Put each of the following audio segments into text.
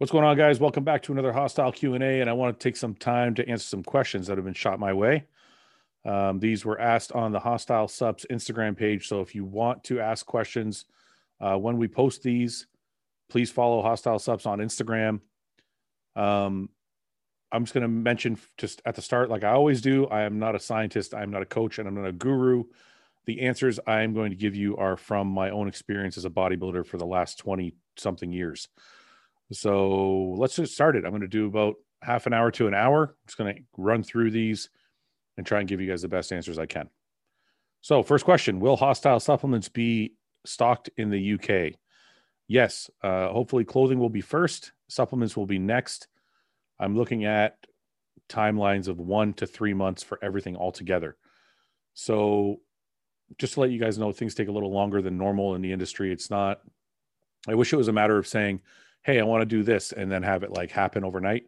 What's going on, guys? Welcome back to another hostile Q and A, and I want to take some time to answer some questions that have been shot my way. Um, these were asked on the hostile subs Instagram page, so if you want to ask questions uh, when we post these, please follow hostile subs on Instagram. Um, I'm just going to mention just at the start, like I always do, I am not a scientist, I'm not a coach, and I'm not a guru. The answers I am going to give you are from my own experience as a bodybuilder for the last 20 something years. So let's get started. I'm going to do about half an hour to an hour. I'm just going to run through these and try and give you guys the best answers I can. So, first question Will hostile supplements be stocked in the UK? Yes. Uh, hopefully, clothing will be first, supplements will be next. I'm looking at timelines of one to three months for everything altogether. So, just to let you guys know, things take a little longer than normal in the industry. It's not, I wish it was a matter of saying, hey, I want to do this and then have it like happen overnight.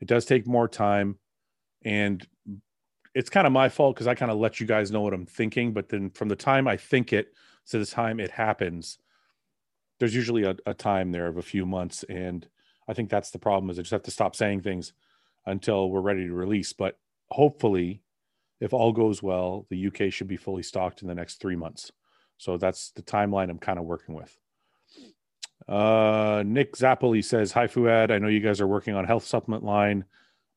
It does take more time. And it's kind of my fault because I kind of let you guys know what I'm thinking. But then from the time I think it to the time it happens, there's usually a, a time there of a few months. And I think that's the problem is I just have to stop saying things until we're ready to release. But hopefully, if all goes well, the UK should be fully stocked in the next three months. So that's the timeline I'm kind of working with. Uh, Nick Zappoli says, "Hi Fouad, I know you guys are working on health supplement line,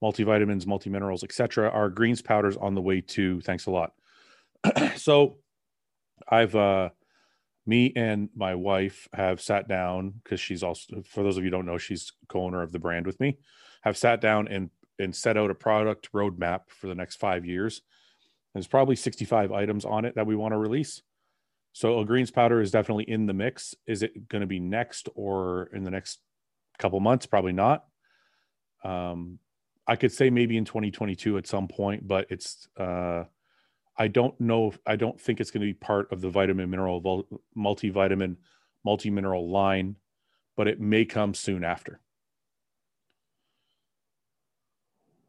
multivitamins, multiminerals, etc. Are greens powders on the way too? Thanks a lot." so, I've uh, me and my wife have sat down because she's also, for those of you don't know, she's co-owner of the brand with me. Have sat down and and set out a product roadmap for the next five years. There's probably 65 items on it that we want to release. So a greens powder is definitely in the mix. Is it going to be next or in the next couple months? Probably not. Um, I could say maybe in 2022 at some point, but it's uh, I don't know. I don't think it's going to be part of the vitamin mineral multivitamin multi mineral line, but it may come soon after.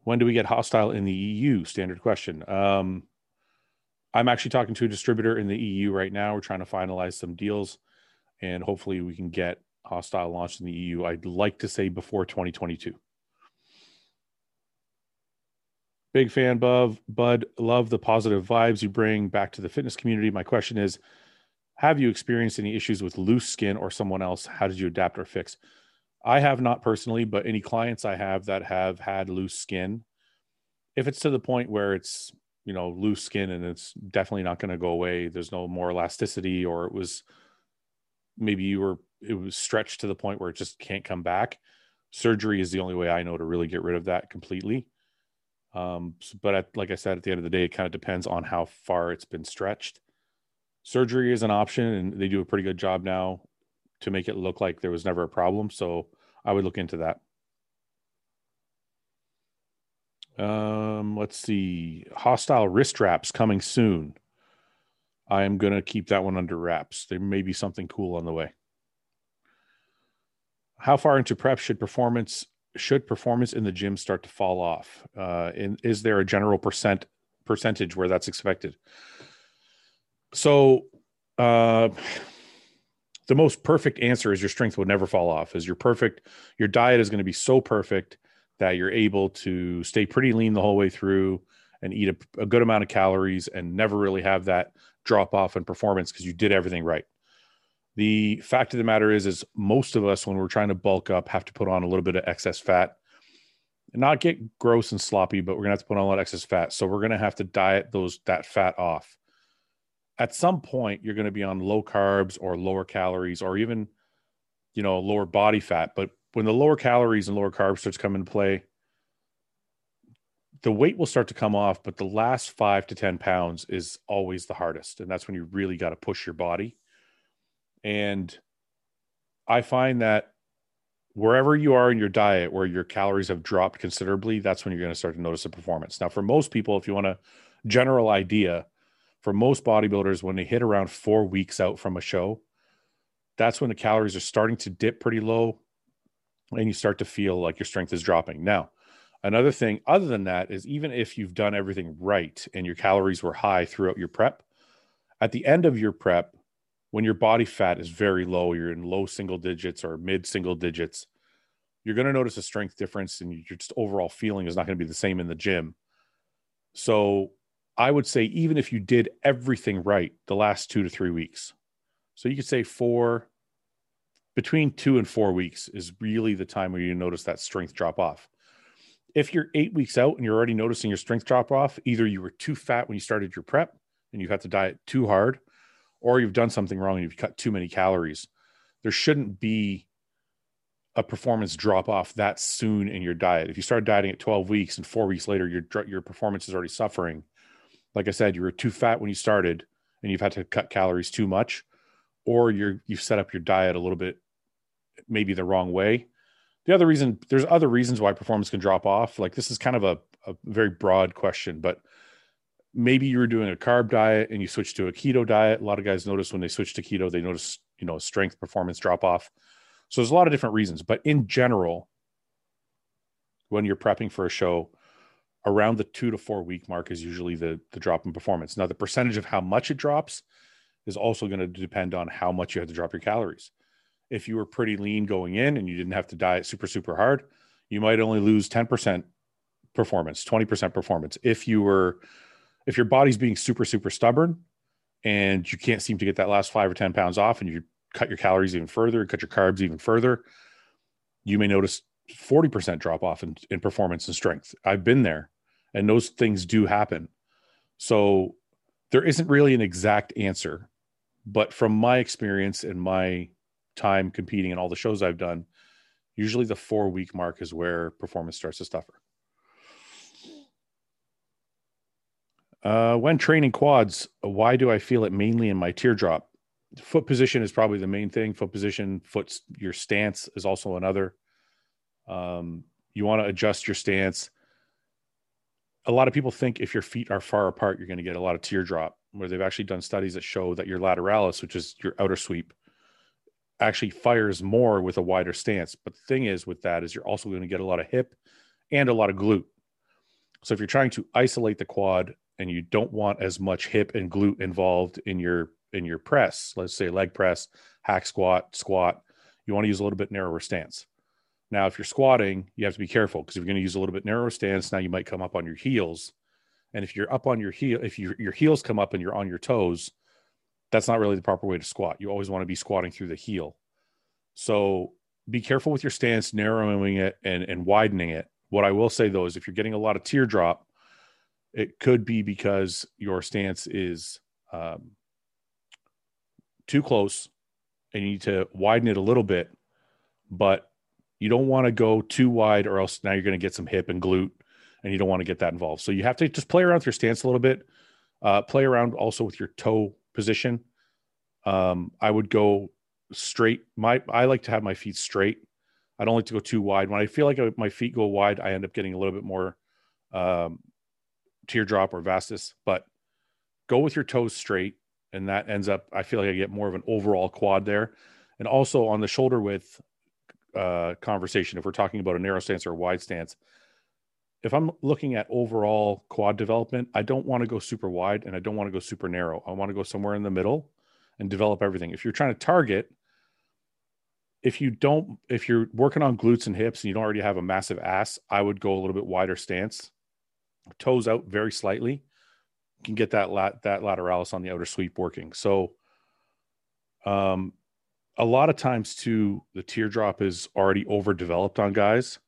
When do we get hostile in the EU? Standard question. Um, I'm actually talking to a distributor in the EU right now. We're trying to finalize some deals and hopefully we can get hostile launched in the EU. I'd like to say before 2022. Big fan, Bud. Bud, love the positive vibes you bring back to the fitness community. My question is Have you experienced any issues with loose skin or someone else? How did you adapt or fix? I have not personally, but any clients I have that have had loose skin, if it's to the point where it's you know loose skin and it's definitely not going to go away. There's no more elasticity or it was maybe you were it was stretched to the point where it just can't come back. Surgery is the only way i know to really get rid of that completely. Um but at, like i said at the end of the day it kind of depends on how far it's been stretched. Surgery is an option and they do a pretty good job now to make it look like there was never a problem. So i would look into that um, let's see. Hostile wrist wraps coming soon. I am going to keep that one under wraps. There may be something cool on the way. How far into prep should performance should performance in the gym start to fall off? Uh, and is there a general percent percentage where that's expected? So, uh, the most perfect answer is your strength would never fall off. Is your perfect your diet is going to be so perfect that you're able to stay pretty lean the whole way through and eat a, a good amount of calories and never really have that drop off in performance because you did everything right. The fact of the matter is, is most of us when we're trying to bulk up have to put on a little bit of excess fat and not get gross and sloppy, but we're gonna have to put on a lot of excess fat. So we're gonna have to diet those that fat off. At some point, you're gonna be on low carbs or lower calories or even, you know, lower body fat. But when the lower calories and lower carbs starts coming into play, the weight will start to come off, but the last five to 10 pounds is always the hardest. And that's when you really got to push your body. And I find that wherever you are in your diet, where your calories have dropped considerably, that's when you're going to start to notice a performance. Now, for most people, if you want a general idea, for most bodybuilders, when they hit around four weeks out from a show, that's when the calories are starting to dip pretty low and you start to feel like your strength is dropping. Now, another thing other than that is even if you've done everything right and your calories were high throughout your prep, at the end of your prep, when your body fat is very low, you're in low single digits or mid single digits, you're going to notice a strength difference and your just overall feeling is not going to be the same in the gym. So I would say, even if you did everything right the last two to three weeks, so you could say four, between two and four weeks is really the time where you notice that strength drop off. If you're eight weeks out and you're already noticing your strength drop off, either you were too fat when you started your prep and you had to diet too hard, or you've done something wrong and you've cut too many calories. There shouldn't be a performance drop off that soon in your diet. If you start dieting at 12 weeks and four weeks later, your your performance is already suffering. Like I said, you were too fat when you started and you've had to cut calories too much, or you're you've set up your diet a little bit maybe the wrong way. The other reason, there's other reasons why performance can drop off. Like this is kind of a, a very broad question, but maybe you were doing a carb diet and you switched to a keto diet. A lot of guys notice when they switch to keto, they notice, you know, strength performance drop off. So there's a lot of different reasons, but in general, when you're prepping for a show, around the two to four week mark is usually the the drop in performance. Now, the percentage of how much it drops is also going to depend on how much you had to drop your calories if you were pretty lean going in and you didn't have to diet super, super hard, you might only lose 10% performance, 20% performance. If you were, if your body's being super, super stubborn and you can't seem to get that last five or 10 pounds off and you cut your calories even further, cut your carbs even further, you may notice 40% drop off in, in performance and strength. I've been there and those things do happen. So there isn't really an exact answer, but from my experience and my time competing in all the shows I've done, usually the four week mark is where performance starts to suffer. Uh, when training quads, why do I feel it mainly in my teardrop? Foot position is probably the main thing. Foot position, foot, your stance is also another. Um, you want to adjust your stance. A lot of people think if your feet are far apart, you're going to get a lot of teardrop. Where they've actually done studies that show that your lateralis, which is your outer sweep, actually fires more with a wider stance. But the thing is with that is you're also going to get a lot of hip and a lot of glute. So if you're trying to isolate the quad and you don't want as much hip and glute involved in your in your press, let's say leg press, hack squat, squat, you want to use a little bit narrower stance. Now, if you're squatting, you have to be careful because if you're going to use a little bit narrower stance, now you might come up on your heels. And if you're up on your heel, if you, your heels come up and you're on your toes, that's not really the proper way to squat. You always want to be squatting through the heel. So be careful with your stance, narrowing it and, and widening it. What I will say though is if you're getting a lot of teardrop, it could be because your stance is um, too close and you need to widen it a little bit, but you don't want to go too wide or else now you're going to get some hip and glute and you don't want to get that involved. So you have to just play around with your stance a little bit. Uh, play around also with your toe position. Um, I would go straight. My I like to have my feet straight. I don't like to go too wide. When I feel like my feet go wide, I end up getting a little bit more um, teardrop or vastus. But go with your toes straight, and that ends up. I feel like I get more of an overall quad there, and also on the shoulder width uh, conversation. If we're talking about a narrow stance or a wide stance, if I'm looking at overall quad development, I don't want to go super wide and I don't want to go super narrow. I want to go somewhere in the middle and develop everything. If you're trying to target, if you don't, if you're working on glutes and hips and you don't already have a massive ass, I would go a little bit wider stance, toes out very slightly. You can get that lat that lateralis on the outer sweep working. So, um, a lot of times too, the teardrop is already overdeveloped on guys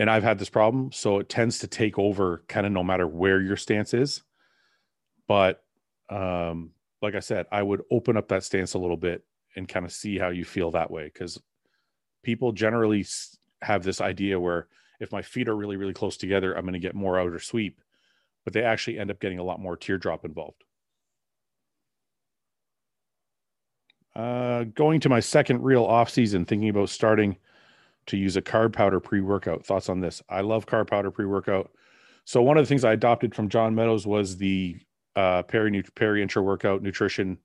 and I've had this problem, so it tends to take over kind of no matter where your stance is. But um, like I said, I would open up that stance a little bit and kind of see how you feel that way because people generally have this idea where if my feet are really really close together, I'm going to get more outer sweep, but they actually end up getting a lot more teardrop involved. Uh, going to my second real off season, thinking about starting to use a carb powder pre workout. Thoughts on this? I love carb powder pre workout. So one of the things I adopted from John Meadows was the uh, peri peri intra workout nutrition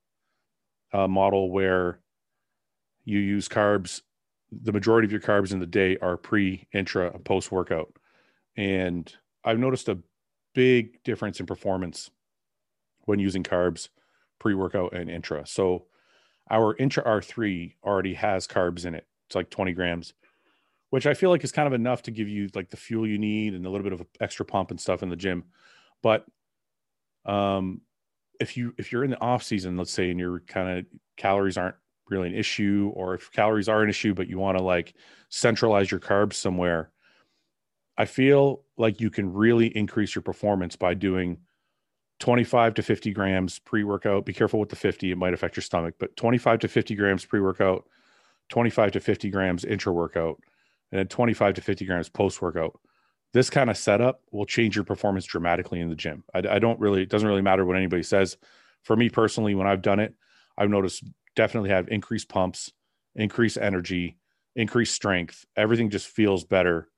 uh, model where you use carbs. The majority of your carbs in the day are pre, intra, post workout, and I've noticed a big difference in performance when using carbs pre workout and intra. So our intra R3 already has carbs in it. It's like 20 grams which I feel like is kind of enough to give you like the fuel you need and a little bit of extra pump and stuff in the gym. But um, if you if you're in the off season, let's say, and your kind of calories aren't really an issue, or if calories are an issue, but you want to like centralize your carbs somewhere, I feel like you can really increase your performance by doing 25 to 50 grams pre workout. Be careful with the 50, it might affect your stomach, but 25 to 50 grams pre workout, 25 to 50 grams intra workout, and then 25 to 50 grams post workout. This kind of setup will change your performance dramatically in the gym. I, I don't really, it doesn't really matter what anybody says. For me personally, when I've done it, I've noticed definitely have increased pumps, increased energy, increased strength. Everything just feels better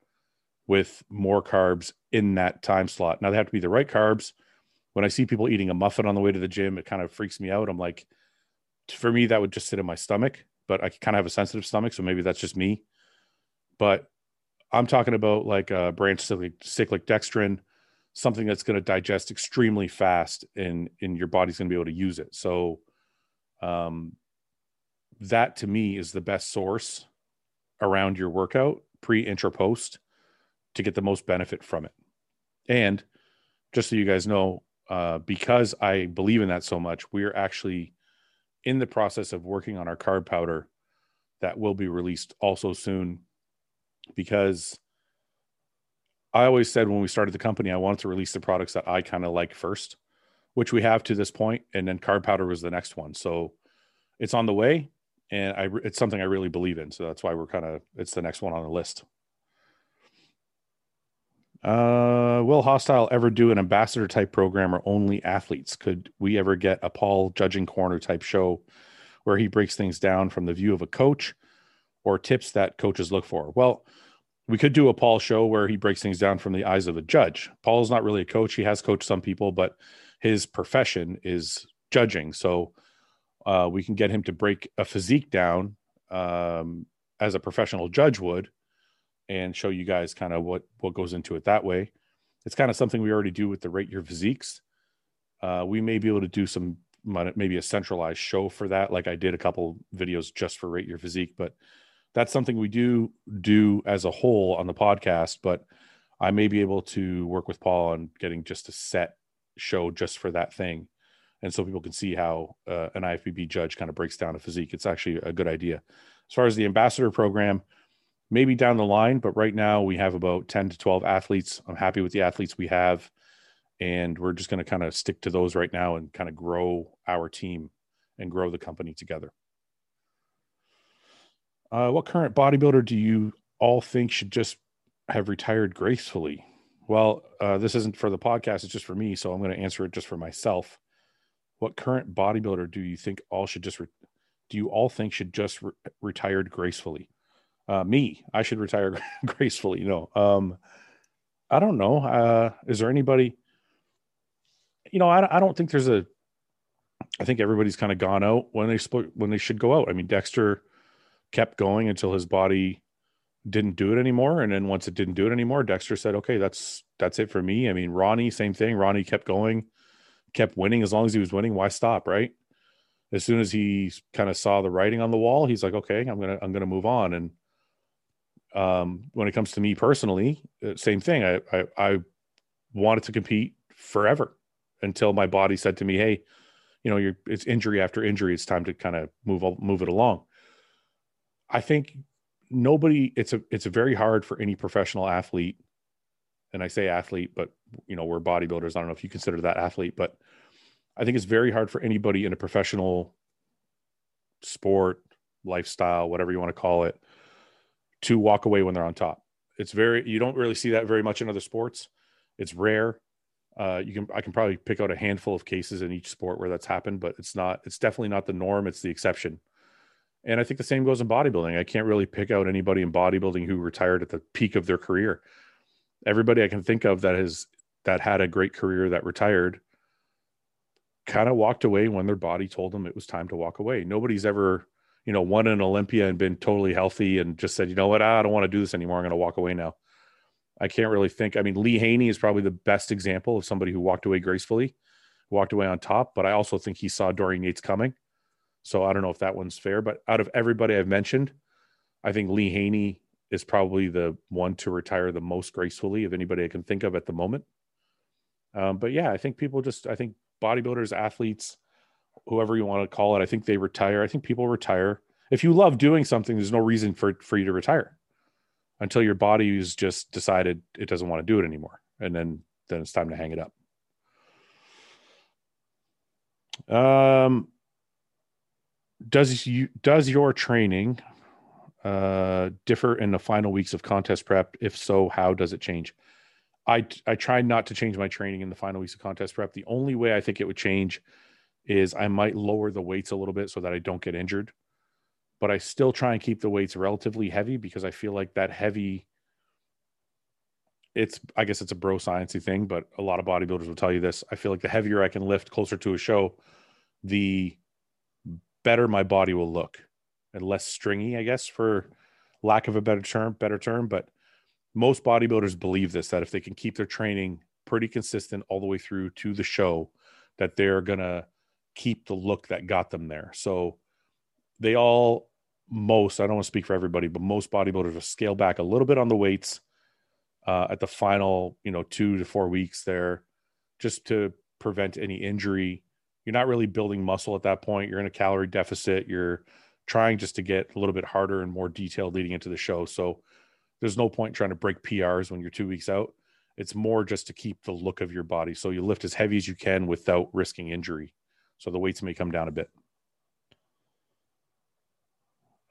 with more carbs in that time slot. Now they have to be the right carbs. When I see people eating a muffin on the way to the gym, it kind of freaks me out. I'm like, for me, that would just sit in my stomach, but I kind of have a sensitive stomach, so maybe that's just me. But I'm talking about like a branch cyclic, cyclic dextrin, something that's going to digest extremely fast, and and your body's going to be able to use it. So, um, that to me is the best source around your workout, pre, intra, post, to get the most benefit from it. And just so you guys know, uh, because I believe in that so much, we are actually in the process of working on our carb powder that will be released also soon. Because I always said when we started the company, I wanted to release the products that I kind of like first, which we have to this point, and then carb powder was the next one. So it's on the way, and I it's something I really believe in. So that's why we're kind of it's the next one on the list. Uh, will Hostile ever do an ambassador type program or only athletes? Could we ever get a Paul judging corner type show where he breaks things down from the view of a coach or tips that coaches look for? Well, we could do a Paul show where he breaks things down from the eyes of a judge. Paul's not really a coach. He has coached some people, but his profession is judging. So uh, we can get him to break a physique down um, as a professional judge would and show you guys kind of what what goes into it that way. It's kind of something we already do with the rate your physiques. Uh, we may be able to do some maybe a centralized show for that, like I did a couple videos just for rate your physique, but that's something we do do as a whole on the podcast. But I may be able to work with Paul on getting just a set show just for that thing, and so people can see how uh, an IFBB judge kind of breaks down a physique. It's actually a good idea. As far as the ambassador program, maybe down the line, but right now we have about 10 to 12 athletes. I'm happy with the athletes we have. And we're just going to kind of stick to those right now and kind of grow our team and grow the company together. Uh, what current bodybuilder do you all think should just have retired gracefully? Well, uh, this isn't for the podcast, it's just for me. So I'm going to answer it just for myself. What current bodybuilder do you think all should just, re- do you all think should just re- retired gracefully? uh, me. I should retire gracefully. Know, um, I don't know. Uh, is there anybody? You know, I, I don't think there's a. I think everybody's kind of gone out when they split when they should go out. I mean, Dexter kept going until his body didn't do it anymore, and then once it didn't do it anymore, Dexter said, "Okay, that's that's it for me." I mean, Ronnie, same thing. Ronnie kept going, kept winning as long as he was winning. Why stop, right? As soon as he kind of saw the writing on the wall, he's like, "Okay, I'm gonna I'm gonna move on." And um, when it comes to me personally, uh, same thing. I, I, I wanted to compete forever until my body said to me, "Hey, you know, you're it's injury after injury. It's time to kind of move move it along." I think nobody. It's a it's a very hard for any professional athlete, and I say athlete, but you know we're bodybuilders. I don't know if you consider that athlete, but I think it's very hard for anybody in a professional sport, lifestyle, whatever you want to call it, to walk away when they're on top. It's very you don't really see that very much in other sports. It's rare. Uh, you can I can probably pick out a handful of cases in each sport where that's happened, but it's not it's definitely not the norm. It's the exception. And I think the same goes in bodybuilding. I can't really pick out anybody in bodybuilding who retired at the peak of their career. Everybody I can think of that has that had a great career that retired kind of walked away when their body told them it was time to walk away. Nobody's ever you know, won an Olympia and been totally healthy and just said, you know what, I don't want to do this anymore. I'm going to walk away now. I can't really think. I mean, Lee Haney is probably the best example of somebody who walked away gracefully, walked away on top. But I also think he saw Dorian Yates coming. So I don't know if that one's fair. But out of everybody I've mentioned, I think Lee Haney is probably the one to retire the most gracefully of anybody I can think of at the moment. Um, but yeah, I think people just, I think bodybuilders, athletes, whoever you want to call it, I think they retire. I think people retire. If you love doing something, there's no reason for for you to retire until your body's just decided it doesn't want to do it anymore, and then then it's time to hang it up. Um, does you does your training uh, differ in the final weeks of contest prep? If so, how does it change? I I try not to change my training in the final weeks of contest prep. The only way I think it would change is I might lower the weights a little bit so that I don't get injured. But I still try and keep the weights relatively heavy because I feel like that heavy it's I guess it's a bro sciencey thing, but a lot of bodybuilders will tell you this. I feel like the heavier I can lift closer to a show, the better my body will look and less stringy, I guess, for lack of a better term, better term. But most bodybuilders believe this that if they can keep their training pretty consistent all the way through to the show, that they're gonna keep the look that got them there. So they all most, I don't want to speak for everybody, but most bodybuilders will scale back a little bit on the weights uh, at the final, you know, two to four weeks there, just to prevent any injury. You're not really building muscle at that point. You're in a calorie deficit. You're trying just to get a little bit harder and more detailed leading into the show. So there's no point trying to break PRs when you're two weeks out. It's more just to keep the look of your body. So you lift as heavy as you can without risking injury. So the weights may come down a bit.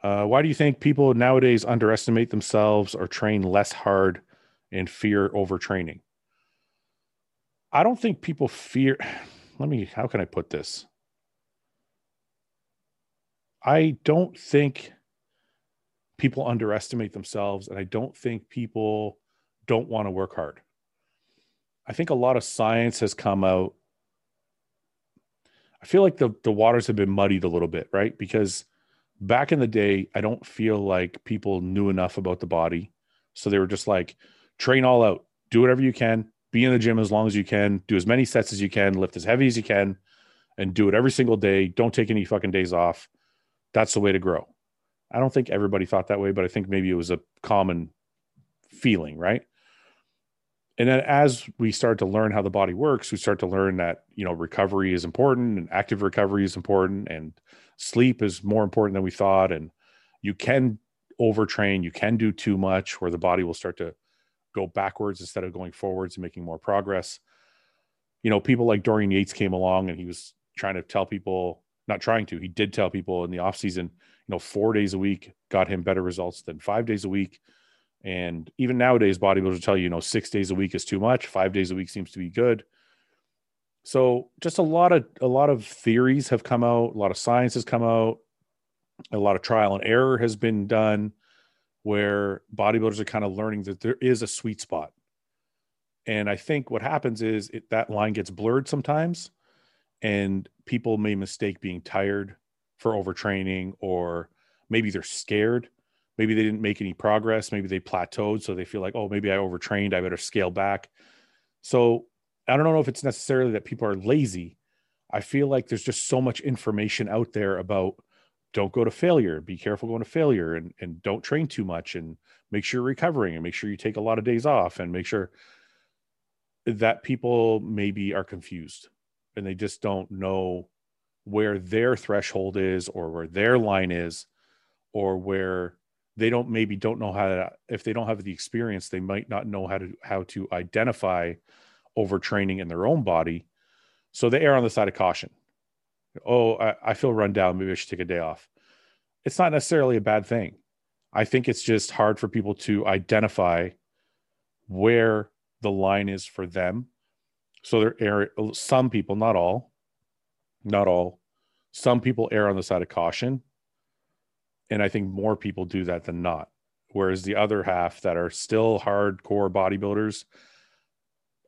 Uh, why do you think people nowadays underestimate themselves or train less hard and fear overtraining. I don't think people fear. Let me, how can I put this? I don't think people underestimate themselves, and I don't think people don't want to work hard. I think a lot of science has come out. I feel like the, the waters have been muddied a little bit, right? Because back in the day, I don't feel like people knew enough about the body. So they were just like, train all out, do whatever you can, be in the gym as long as you can, do as many sets as you can, lift as heavy as you can, and do it every single day. Don't take any fucking days off. That's the way to grow. I don't think everybody thought that way, but I think maybe it was a common feeling, right? And then as we start to learn how the body works, we start to learn that, you know, recovery is important and active recovery is important and sleep is more important than we thought. And you can overtrain, you can do too much where the body will start to go backwards instead of going forwards and making more progress. You know, people like Dorian Yates came along and he was trying to tell people, not trying to, he did tell people in the off season, you know, four days a week got him better results than five days a week. And even nowadays, bodybuilders tell you, you know, six days a week is too much. Five days a week seems to be good. So just a lot of a lot of theories have come out, a lot of science has come out, a lot of trial and error has been done where bodybuilders are kind of learning that there is a sweet spot. And I think what happens is it, that line gets blurred sometimes, and people may mistake being tired for overtraining, or maybe they're scared. Maybe they didn't make any progress. Maybe they plateaued. So they feel like, oh, maybe I overtrained. I better scale back. So I don't know if it's necessarily that people are lazy. I feel like there's just so much information out there about don't go to failure. Be careful going to failure and, and don't train too much and make sure you're recovering and make sure you take a lot of days off and make sure that people maybe are confused and they just don't know where their threshold is or where their line is or where they don't maybe don't know how to if they don't have the experience they might not know how to how to identify overtraining in their own body. So they err on the side of caution oh, I, I feel run down. Maybe I should take a day off. It's not necessarily a bad thing. I think it's just hard for people to identify where the line is for them. So there are some people, not all, not all, some people err on the side of caution. And I think more people do that than not. Whereas the other half that are still hardcore bodybuilders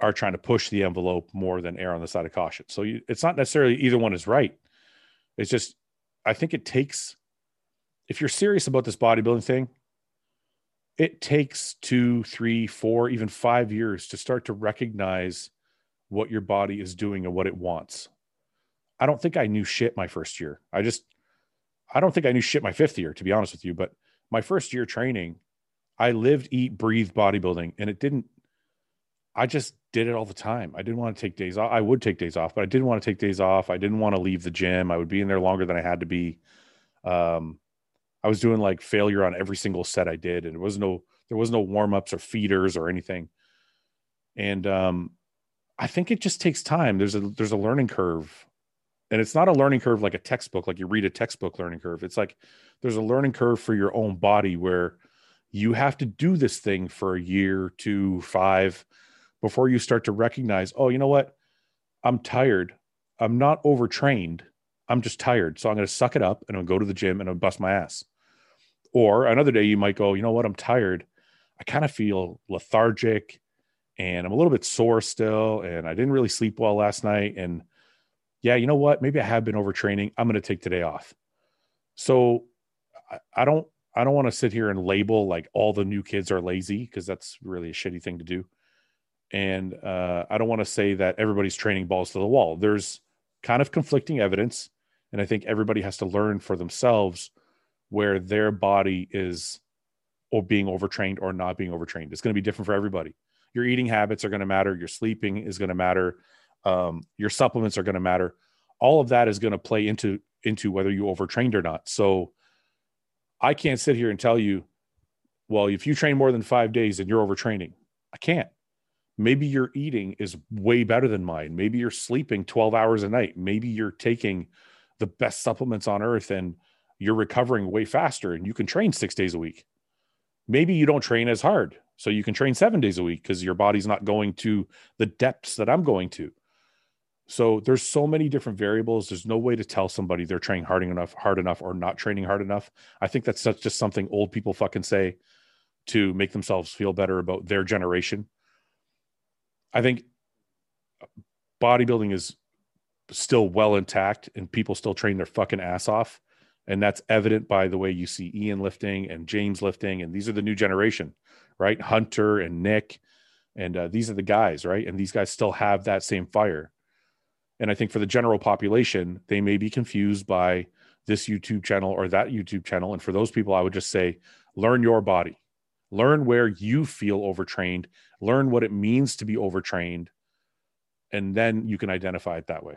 are trying to push the envelope more than err on the side of caution. So you, it's not necessarily either one is right. It's just, I think it takes, if you're serious about this bodybuilding thing, it takes two, three, four, even five years to start to recognize what your body is doing and what it wants. I don't think I knew shit my first year. I just, I don't think I knew shit my fifth year, to be honest with you. But my first year training, I lived, eat, breathe bodybuilding, and it didn't. I just did it all the time. I didn't want to take days off. I would take days off, but I didn't want to take days off. I didn't want to leave the gym. I would be in there longer than I had to be. Um, I was doing like failure on every single set I did, and there was no there was no warm ups or feeders or anything. And um, I think it just takes time. There's a there's a learning curve, and it's not a learning curve like a textbook, like you read a textbook learning curve. It's like there's a learning curve for your own body where you have to do this thing for a year, two, five, before you start to recognize, oh, you know what? I'm tired. I'm not overtrained. I'm just tired. So I'm going to suck it up and I'll go to the gym and I'll bust my ass. Or another day you might go, you know what? I'm tired. I kind of feel lethargic and I'm a little bit sore still. And I didn't really sleep well last night. And yeah, you know what? Maybe I have been overtraining. I'm going to take today off. So I, don't, I don't want to sit here and label like all the new kids are lazy because that's really a shitty thing to do. And uh, I don't want to say that everybody's training balls to the wall. There's kind of conflicting evidence. And I think everybody has to learn for themselves where their body is or being overtrained or not being overtrained. It's going to be different for everybody. Your eating habits are going to matter. Your sleeping is going to matter. Um, your supplements are going to matter. All of that is going to play into into whether you overtrained or not. So I can't sit here and tell you, well, if you train more than five days and you're overtraining, I can't. Maybe your eating is way better than mine. Maybe you're sleeping 12 hours a night. Maybe you're taking the best supplements on earth and you're recovering way faster and you can train six days a week. Maybe you don't train as hard. So you can train seven days a week because your body's not going to the depths that I'm going to. So there's so many different variables. There's no way to tell somebody they're training hard enough, hard enough, or not training hard enough. I think that's just something old people fucking say to make themselves feel better about their generation. I think bodybuilding is still well intact and people still train their fucking ass off. And that's evident by the way you see Ian lifting and James lifting. And these are the new generation, right? Hunter and Nick. And uh, these are the guys, right? And these guys still have that same fire. And I think for the general population, they may be confused by this YouTube channel or that YouTube channel. And for those people, I would just say, learn your body, learn where you feel overtrained, learn what it means to be overtrained, and then you can identify it that way.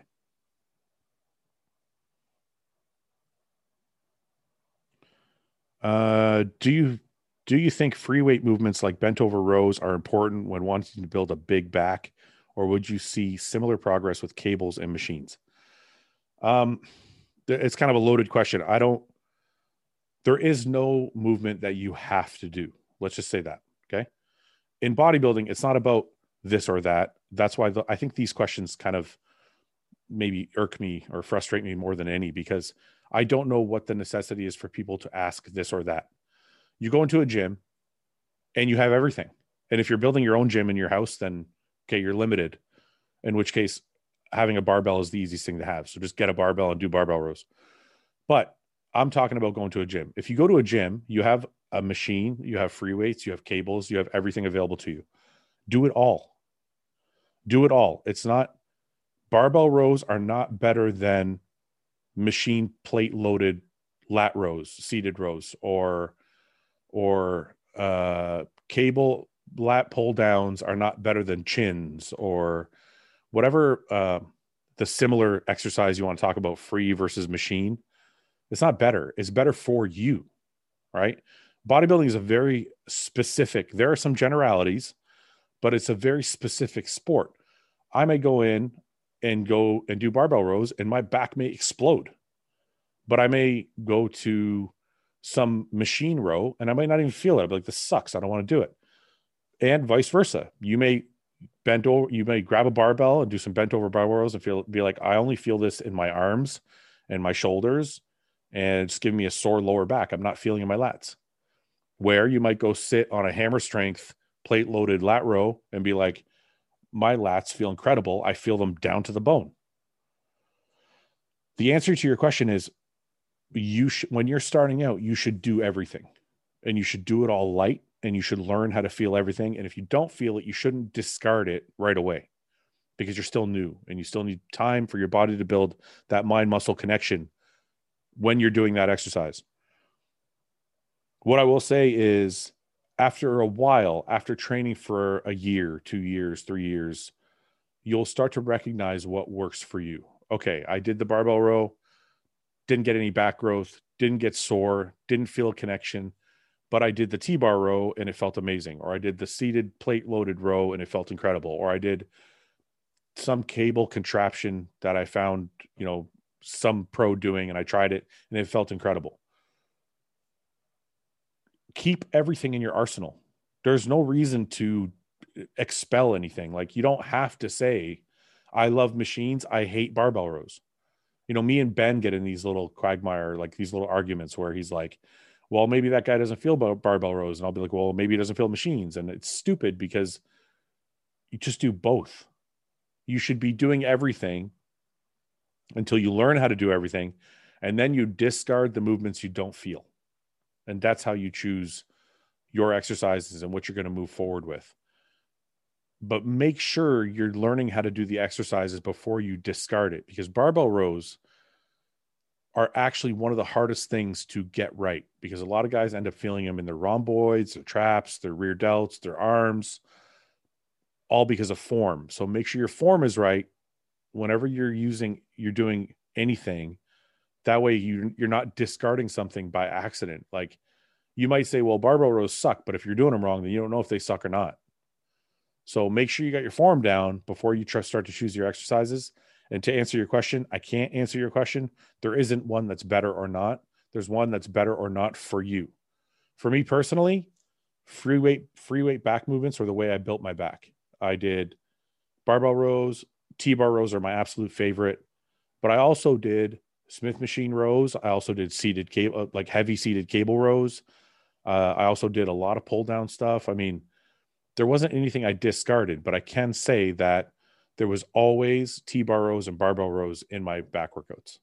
Uh, do you do you think free weight movements like bent over rows are important when wanting to build a big back, or would you see similar progress with cables and machines? Um, it's kind of a loaded question. I don't. There is no movement that you have to do. Let's just say that. Okay. In bodybuilding, it's not about this or that. That's why the, I think these questions kind of maybe irk me or frustrate me more than any because I don't know what the necessity is for people to ask this or that. You go into a gym and you have everything. And if you're building your own gym in your house, then okay, you're limited. In which case, having a barbell is the easiest thing to have. So just get a barbell and do barbell rows. But I'm talking about going to a gym. If you go to a gym, you have a machine, you have free weights, you have cables, you have everything available to you. Do it all. Do it all. It's not barbell rows are not better than machine plate loaded lat rows, seated rows, or or uh, cable lat pull downs are not better than chins or whatever uh, the similar exercise you want to talk about free versus machine it's not better it's better for you right bodybuilding is a very specific there are some generalities but it's a very specific sport i may go in and go and do barbell rows and my back may explode. But I may go to some machine row and I might not even feel it. I'll be like, this sucks. I don't want to do it. And vice versa. You may bend over, you may grab a barbell and do some bent over barbell rows and feel be like, I only feel this in my arms and my shoulders, and it's giving me a sore lower back. I'm not feeling in my lats. Where you might go sit on a hammer strength plate loaded lat row and be like, my lats feel incredible. I feel them down to the bone. The answer to your question is you should when you're starting out, you should do everything. And you should do it all light and you should learn how to feel everything. And if you don't feel it, you shouldn't discard it right away because you're still new and you still need time for your body to build that mind muscle connection when you're doing that exercise. What I will say is after a while, after training for a year, two years, three years, you'll start to recognize what works for you. Okay, I did the barbell row, didn't get any back growth, didn't get sore, didn't feel a connection, but I did the T bar row and it felt amazing. Or I did the seated plate loaded row and it felt incredible. Or I did some cable contraption that I found, you know, some pro doing and I tried it and it felt incredible. Keep everything in your arsenal. There's no reason to expel anything. Like you don't have to say, I love machines, I hate barbell rows. You know, me and Ben get in these little quagmire, like these little arguments where he's like, well, maybe that guy doesn't feel barbell rows. And I'll be like, well, maybe he doesn't feel machines. And it's stupid because you just do both. You should be doing everything until you learn how to do everything. And then you discard the movements you don't feel. And that's how you choose your exercises and what you're going to move forward with but make sure you're learning how to do the exercises before you discard it because barbell rows are actually one of the hardest things to get right because a lot of guys end up feeling them in their rhomboids, their traps, their rear delts, their arms, all because of form. So make sure your form is right whenever you're using, you're doing anything. That way you you're not discarding something by accident. Like you might say, well, barbell rows suck, but if you're doing them wrong, then you don't know if they suck or not. So make sure you got your form down before you start to choose your exercises. And to answer your question, I can't answer your question. There isn't one that's better or not. There's one that's better or not for you. For me personally, free weight free weight back movements are the way I built my back. I did barbell rows, T-bar rows are my absolute favorite, but I also did Smith machine rows. I also did seated cable, like heavy seated cable rows. Uh, I also did a lot of pull down stuff. I mean, there wasn't anything I discarded, but I can say that there was always T bar rows and barbell rows in my back workouts.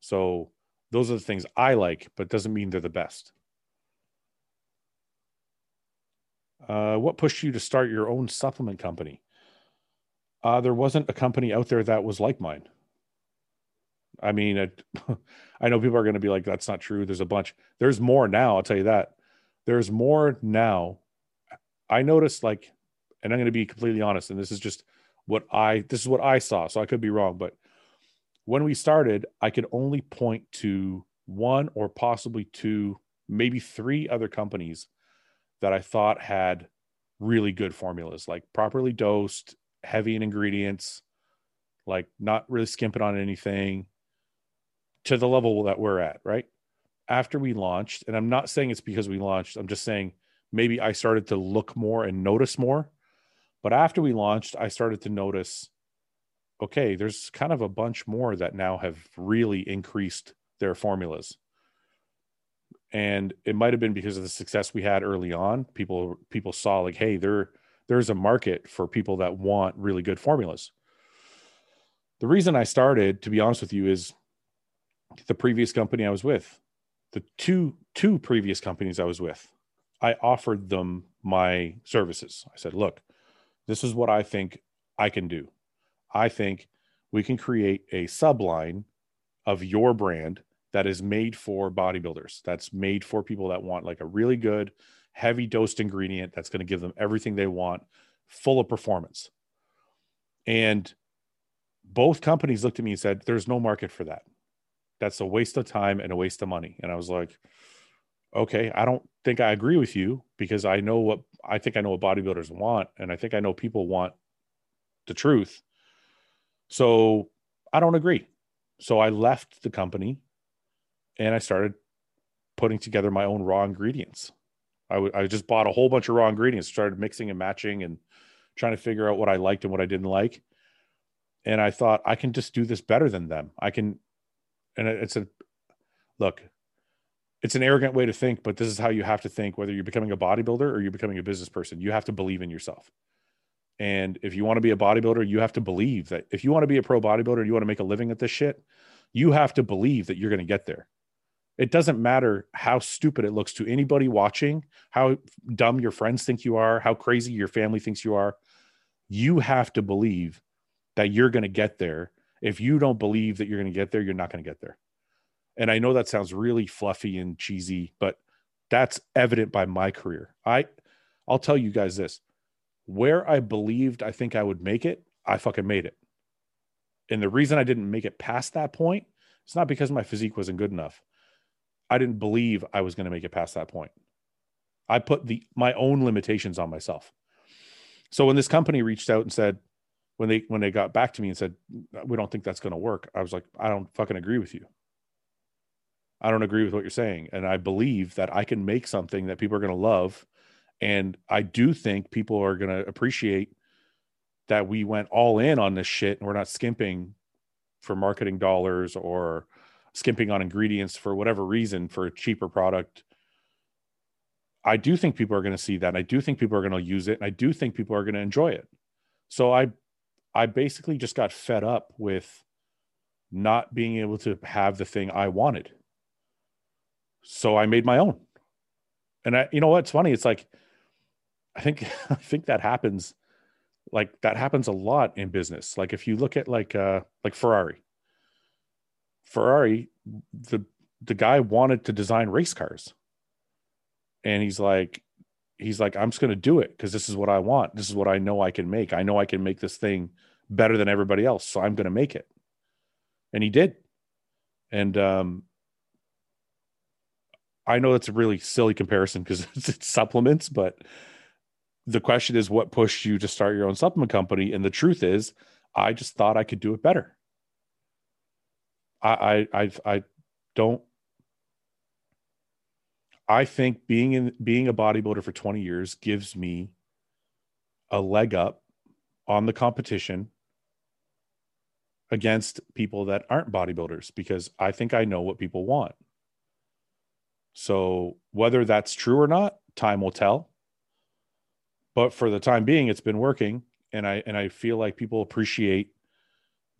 So those are the things I like, but doesn't mean they're the best. Uh, what pushed you to start your own supplement company? Uh, there wasn't a company out there that was like mine. I mean, it, I know people are going to be like, that's not true. There's a bunch. There's more now. I'll tell you that. There's more now I noticed like, and I'm going to be completely honest, and this is just what I this is what I saw, so I could be wrong, but when we started, I could only point to one or possibly two, maybe three other companies that I thought had really good formulas, like properly dosed, heavy in ingredients, like not really skimping on anything to the level that we're at, right? After we launched, and I'm not saying it's because we launched, I'm just saying maybe I started to look more and notice more. But after we launched, I started to notice okay, there's kind of a bunch more that now have really increased their formulas. And it might have been because of the success we had early on. People people saw like, hey, there there's a market for people that want really good formulas. The reason I started, to be honest with you, is the previous company I was with. The two two previous companies I was with I offered them my services. I said, look, this is what I think I can do. I think we can create a subline of your brand that is made for bodybuilders, that's made for people that want like a really good, heavy dosed ingredient that's going to give them everything they want, full of performance. And both companies looked at me and said, There's no market for that. That's a waste of time and a waste of money. And I was like, okay, I don't think I agree with you because I know what I think I know what bodybuilders want, and I think I know people want the truth. So I don't agree. So I left the company and I started putting together my own raw ingredients. I, w- I just bought a whole bunch of raw ingredients, started mixing and matching and trying to figure out what I liked and what I didn't like. And I thought I can just do this better than them. I can, and it's a look, it's an arrogant way to think, but this is how you have to think whether you're becoming a bodybuilder or you're becoming a business person. You have to believe in yourself. And if you want to be a bodybuilder, you have to believe that if you want to be a pro bodybuilder, you want to make a living at this shit, you have to believe that you're going to get there. It doesn't matter how stupid it looks to anybody watching, how dumb your friends think you are, how crazy your family thinks you are. You have to believe that you're going to get there. If you don't believe that you're going to get there, you're not going to get there. And I know that sounds really fluffy and cheesy, but that's evident by my career. I I'll tell you guys this where I believed I think I would make it, I fucking made it. And the reason I didn't make it past that point, it's not because my physique wasn't good enough. I didn't believe I was going to make it past that point. I put the my own limitations on myself. So when this company reached out and said, when they when they got back to me and said, we don't think that's going to work, I was like, I don't fucking agree with you. I don't agree with what you're saying, and I believe that I can make something that people are going to love, and I do think people are going to appreciate that we went all in on this shit and we're not skimping for marketing dollars or skimping on ingredients for whatever reason for a cheaper product I do think people are going to see that. I do think people are going to use it. And I do think people are going to enjoy it. So I, I basically just got fed up with not being able to have the thing I wanted. So I made my own. And I, you know what's funny? It's like, I think, I think that happens. Like that happens a lot in business. Like if you look at like, uh, like Ferrari, Ferrari, the, the guy wanted to design race cars and he's like he's like i'm just going to do it because this is what i want. This is what i know i can make. I know i can make this thing better than everybody else so i'm going to make it. And he did. And um i know that's a really silly comparison because it's, supplements but the question is what pushed you to start your own supplement company? And the truth is i just thought i could do it better. I i i, I don't I think being in being a bodybuilder for 20 years gives me a leg up on the competition against people that aren't bodybuilders because I think I know what people want. So whether that's true or not, time will tell. But for the time being, it's been working, and I and I feel like people appreciate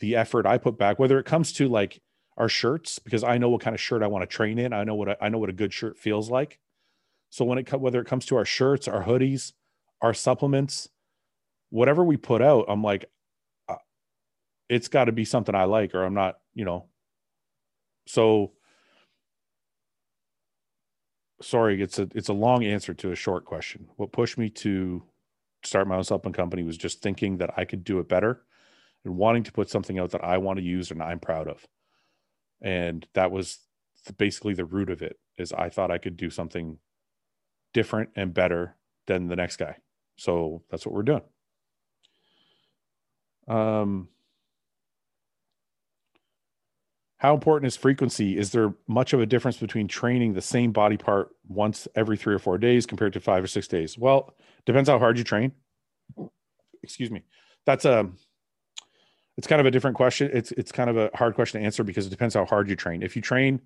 the effort I put back. Whether it comes to like our shirts because I know what kind of shirt I want to train in. I know what I, I know what a good shirt feels like. So when it whether it comes to our shirts, our hoodies, our supplements, whatever we put out, I'm like, uh, it's got to be something I like, or I'm not, you know. So sorry, it's a it's a long answer to a short question. What pushed me to start my own supplement company was just thinking that I could do it better and wanting to put something out that I want to use and I'm proud of and that was basically the root of it is i thought i could do something different and better than the next guy. So that's what we're doing. Um how important is frequency? Is there much of a difference between training the same body part once every three or four days compared to five or six days? Well depends how hard you train. Excuse me. That's a um, it's kind of a different question. It's it's kind of a hard question to answer because it depends how hard you train. If you train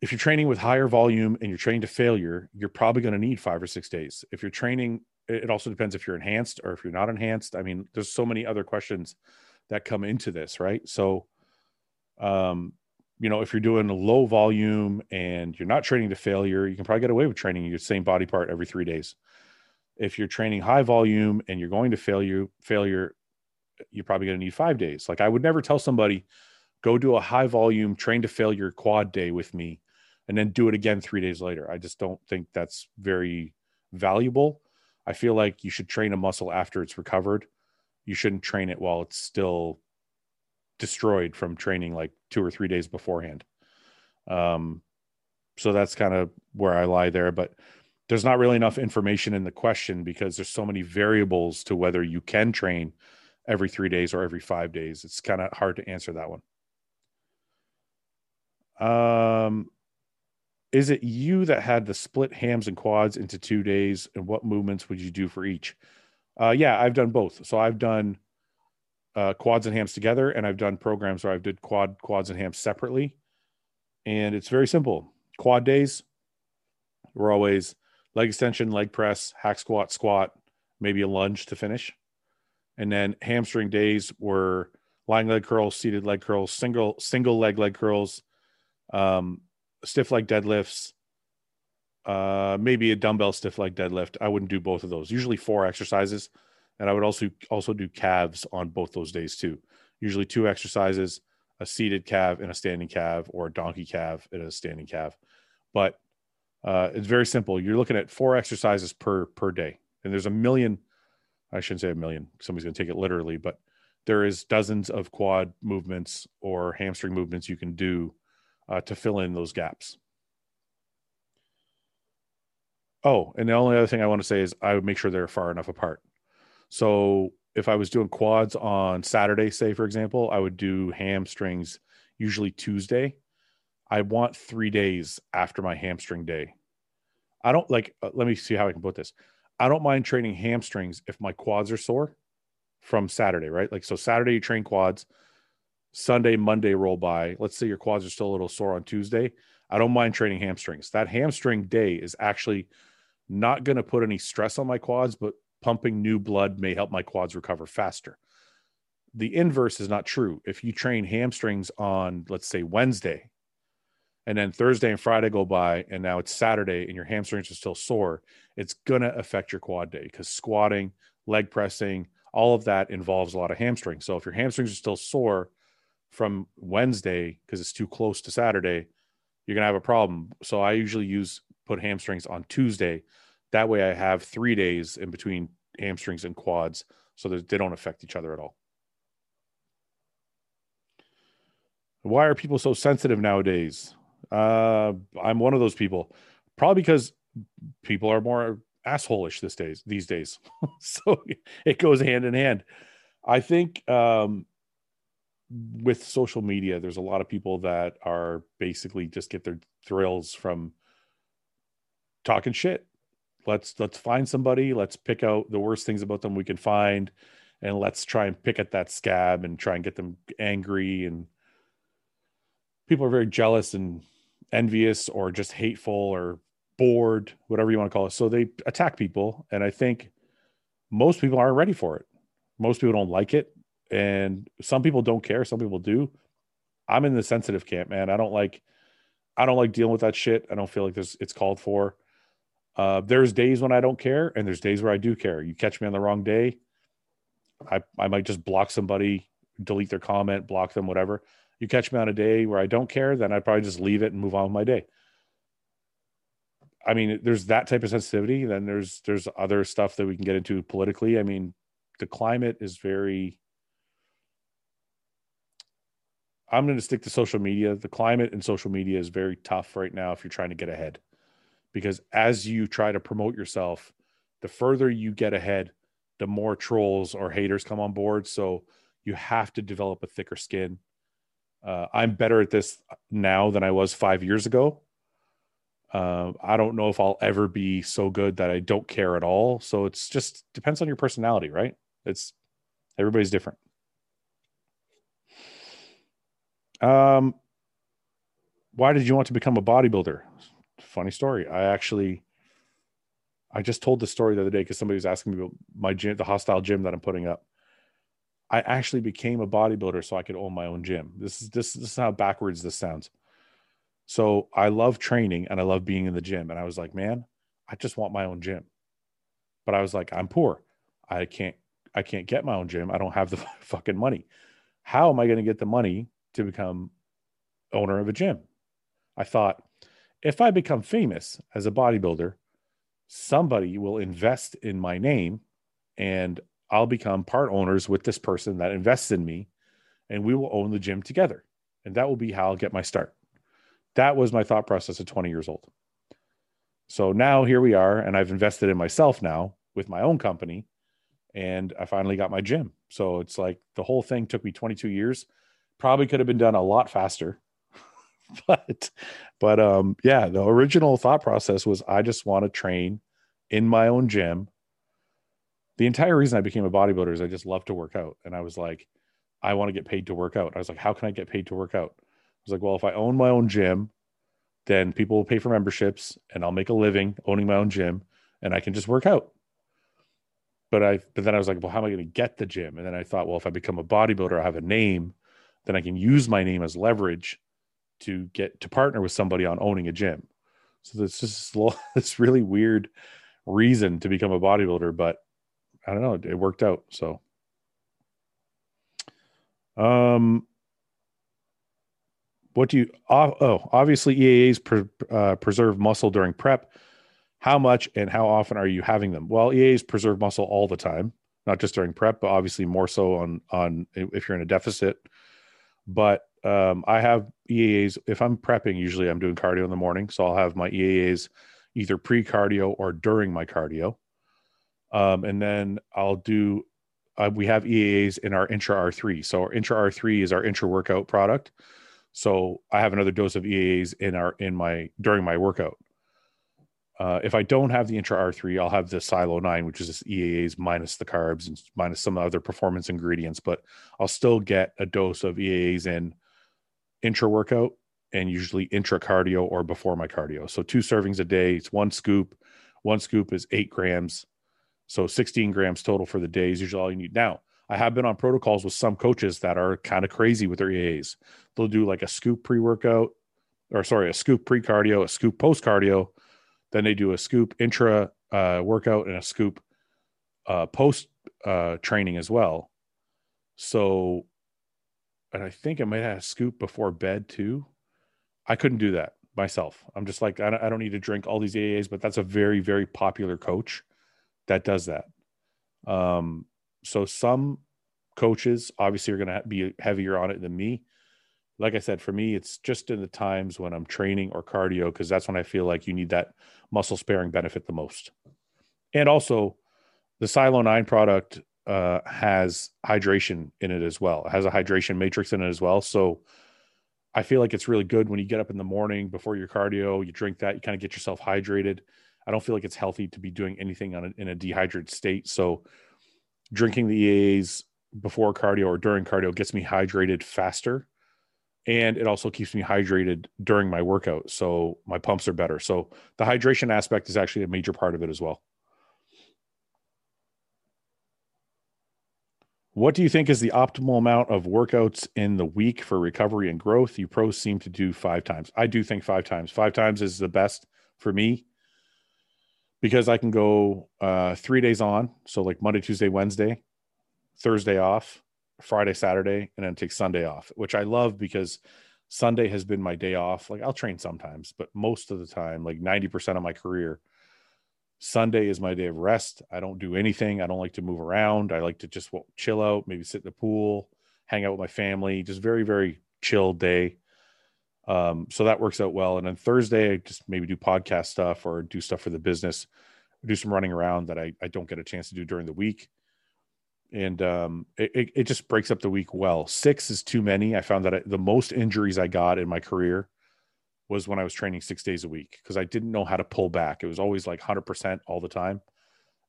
if you're training with higher volume and you're training to failure, you're probably going to need 5 or 6 days. If you're training it also depends if you're enhanced or if you're not enhanced. I mean, there's so many other questions that come into this, right? So um you know, if you're doing a low volume and you're not training to failure, you can probably get away with training your same body part every 3 days. If you're training high volume and you're going to failure failure you're probably going to need five days. Like I would never tell somebody, go do a high volume train to failure quad day with me and then do it again three days later. I just don't think that's very valuable. I feel like you should train a muscle after it's recovered. You shouldn't train it while it's still destroyed from training like two or three days beforehand. Um, so that's kind of where I lie there. But there's not really enough information in the question because there's so many variables to whether you can train every three days or every five days. It's kind of hard to answer that one. Um, is it you that had the split hams and quads into two days? And what movements would you do for each? Uh, yeah, I've done both. So I've done uh, quads and hams together, and I've done programs where I've did quad quads and hams separately. And it's very simple. Quad days, we're always leg extension, leg press, hack squat, squat, maybe a lunge to finish. And then hamstring days were lying leg curls, seated leg curls, single single leg leg curls, um, stiff leg deadlifts, uh, maybe a dumbbell stiff leg deadlift. I wouldn't do both of those. Usually four exercises, and I would also also do calves on both those days too. Usually two exercises, a seated calf and a standing calf, or a donkey calf and a standing calf. But Uh, it's very simple. You're looking at four exercises per per day, and there's a million. I shouldn't say a million. Somebody's going to take it literally, but there is dozens of quad movements or hamstring movements you can do uh, to fill in those gaps. Oh, and the only other thing I want to say is I would make sure they're far enough apart. So if I was doing quads on Saturday, say for example, I would do hamstrings usually Tuesday. I want three days after my hamstring day. I don't like, uh, let me see how I can put this. I don't mind training hamstrings if my quads are sore from Saturday, right? Like, so Saturday you train quads, Sunday, Monday roll by. Let's say your quads are still a little sore on Tuesday. I don't mind training hamstrings. That hamstring day is actually not going to put any stress on my quads, but pumping new blood may help my quads recover faster. The inverse is not true. If you train hamstrings on, let's say, Wednesday, and then Thursday and Friday go by, and now it's Saturday and your hamstrings are still sore, it's to affect your quad day because squatting, leg pressing, all of that involves a lot of hamstrings. So if your hamstrings are still sore from Wednesday because it's too close to Saturday, you're to have a problem. So I usually use put hamstrings on Tuesday that way, I have three days in between hamstrings and quads so that they don't affect each other at all. Why are people so sensitive nowadays? Uh, I'm one of those people. Probably because people are more assholeish these days. These days, so it goes hand in hand. I think um, with social media, there's a lot of people that are basically just get their thrills from talking shit let's let's find somebody let's pick out the worst things about them we can find and let's try and pick at that scab and try and get them angry and people are very jealous and envious or just hateful or bored whatever you want to call it. So they attack people and i think most people aren't ready for it. Most people don't like it and some people don't care. Some people do. I'm in the sensitive camp man. I don't like i don't like dealing with that shit. I don't feel like this it's called for. Uh, there's days when I don't care, and there's days where I do care. You catch me on the wrong day, I I might just block somebody, delete their comment, block them, whatever. You catch me on a day where I don't care, then I'd probably just leave it and move on with my day. I mean, there's that type of sensitivity. Then there's there's other stuff that we can get into politically. I mean, the climate is very. I'm going to stick to social media. The climate and social media is very tough right now if you're trying to get ahead because as you try to promote yourself, the further you get ahead, the more trolls or haters come on board. So you have to develop a thicker skin. Uh, I'm better at this now than I was five years ago. Uh, I don't know if I'll ever be so good that I don't care at all. So it's just depends on your personality, right? It's everybody's different. Um, why did you want to become a bodybuilder? funny story. I actually, I just told the story the other day because somebody was asking me about my gym, the hostile gym that I'm putting up. I actually became a bodybuilder so I could own my own gym. This is this, this is how backwards this sounds. So I love training and I love being in the gym. And I was like, man, I just want my own gym. But I was like, I'm poor. I can't I can't get my own gym. I don't have the fucking money. How am I going to get the money to become owner of a gym? I thought, if I become famous as a bodybuilder, somebody will invest in my name and I'll become part owners with this person that invests in me and we will own the gym together. And that will be how I'll get my start. That was my thought process at 20 years old. So now here we are, and I've invested in myself now with my own company, and I finally got my gym. So it's like the whole thing took me 22 years. Probably could have been done a lot faster but but um yeah the original thought process was i just want to train in my own gym the entire reason i became a bodybuilder is i just love to work out. And i was like i want to get paid to work out. I was like how can i get paid to work out? I was like well if i own my own gym then people will pay for memberships and i'll make a living owning my own gym and i can just work out. But i but then i was like well how am i going to get the gym? And then i thought well if i become a bodybuilder i have a name then i can use my name as leverage to get to partner with somebody on owning a gym. So this just this really weird reason to become a bodybuilder, but I don't know, it worked out. So um what do you? Oh, obviously EAAs pre, uh, preserve muscle during prep. How much and how often are you having them? Well, EAAs preserve muscle all the time, not just during prep, but obviously more so on on if you're in a deficit. But um, I have EAAs if I'm prepping. Usually, I'm doing cardio in the morning, so I'll have my EAAs either pre cardio or during my cardio. Um, and then I'll do, uh, we have EAAs in our Intra R3. So our Intra R3 is our intra workout product. So I have another dose of EAAs in our, in my, during my workout. Uh, if I don't have the Intra R3, I'll have the Silo 9, which is this EAAs minus the carbs and minus some other performance ingredients, but I'll still get a dose of EAAs in intra workout and usually intra cardio or before my cardio. So two servings a day. It's one scoop. One scoop is eight grams. So 16 grams total for the day is usually all you need. Now, I have been on protocols with some coaches that are kind of crazy with their EAs. They'll do like a scoop pre workout, or sorry, a scoop pre cardio, a scoop post cardio. Then they do a scoop intra uh, workout and a scoop uh, post uh, training as well. So, and I think I might have a scoop before bed too. I couldn't do that myself. I'm just like, I don't, I don't need to drink all these AAs, but that's a very, very popular coach that does that. Um, so some coaches obviously are going to be heavier on it than me. Like I said, for me, it's just in the times when I'm training or cardio, because that's when I feel like you need that muscle sparing benefit the most. And also, the Silo 9 product uh, has hydration in it as well. It has a hydration matrix in it as well. So I feel like it's really good when you get up in the morning before your cardio, you drink that, you kind of get yourself hydrated. I don't feel like it's healthy to be doing anything on a, in a dehydrated state. So drinking the EAs before cardio or during cardio gets me hydrated faster. And it also keeps me hydrated during my workout. So my pumps are better. So the hydration aspect is actually a major part of it as well. What do you think is the optimal amount of workouts in the week for recovery and growth? You pros seem to do five times. I do think five times. Five times is the best for me because I can go uh, three days on. So, like Monday, Tuesday, Wednesday, Thursday off, Friday, Saturday, and then take Sunday off, which I love because Sunday has been my day off. Like, I'll train sometimes, but most of the time, like 90% of my career, Sunday is my day of rest. I don't do anything. I don't like to move around. I like to just chill out, maybe sit in the pool, hang out with my family. Just very, very chill day. Um, so that works out well. And then Thursday, I just maybe do podcast stuff or do stuff for the business, do some running around that I, I don't get a chance to do during the week. And um, it, it just breaks up the week well. Six is too many. I found that I, the most injuries I got in my career was when I was training six days a week because I didn't know how to pull back. It was always like 100% all the time.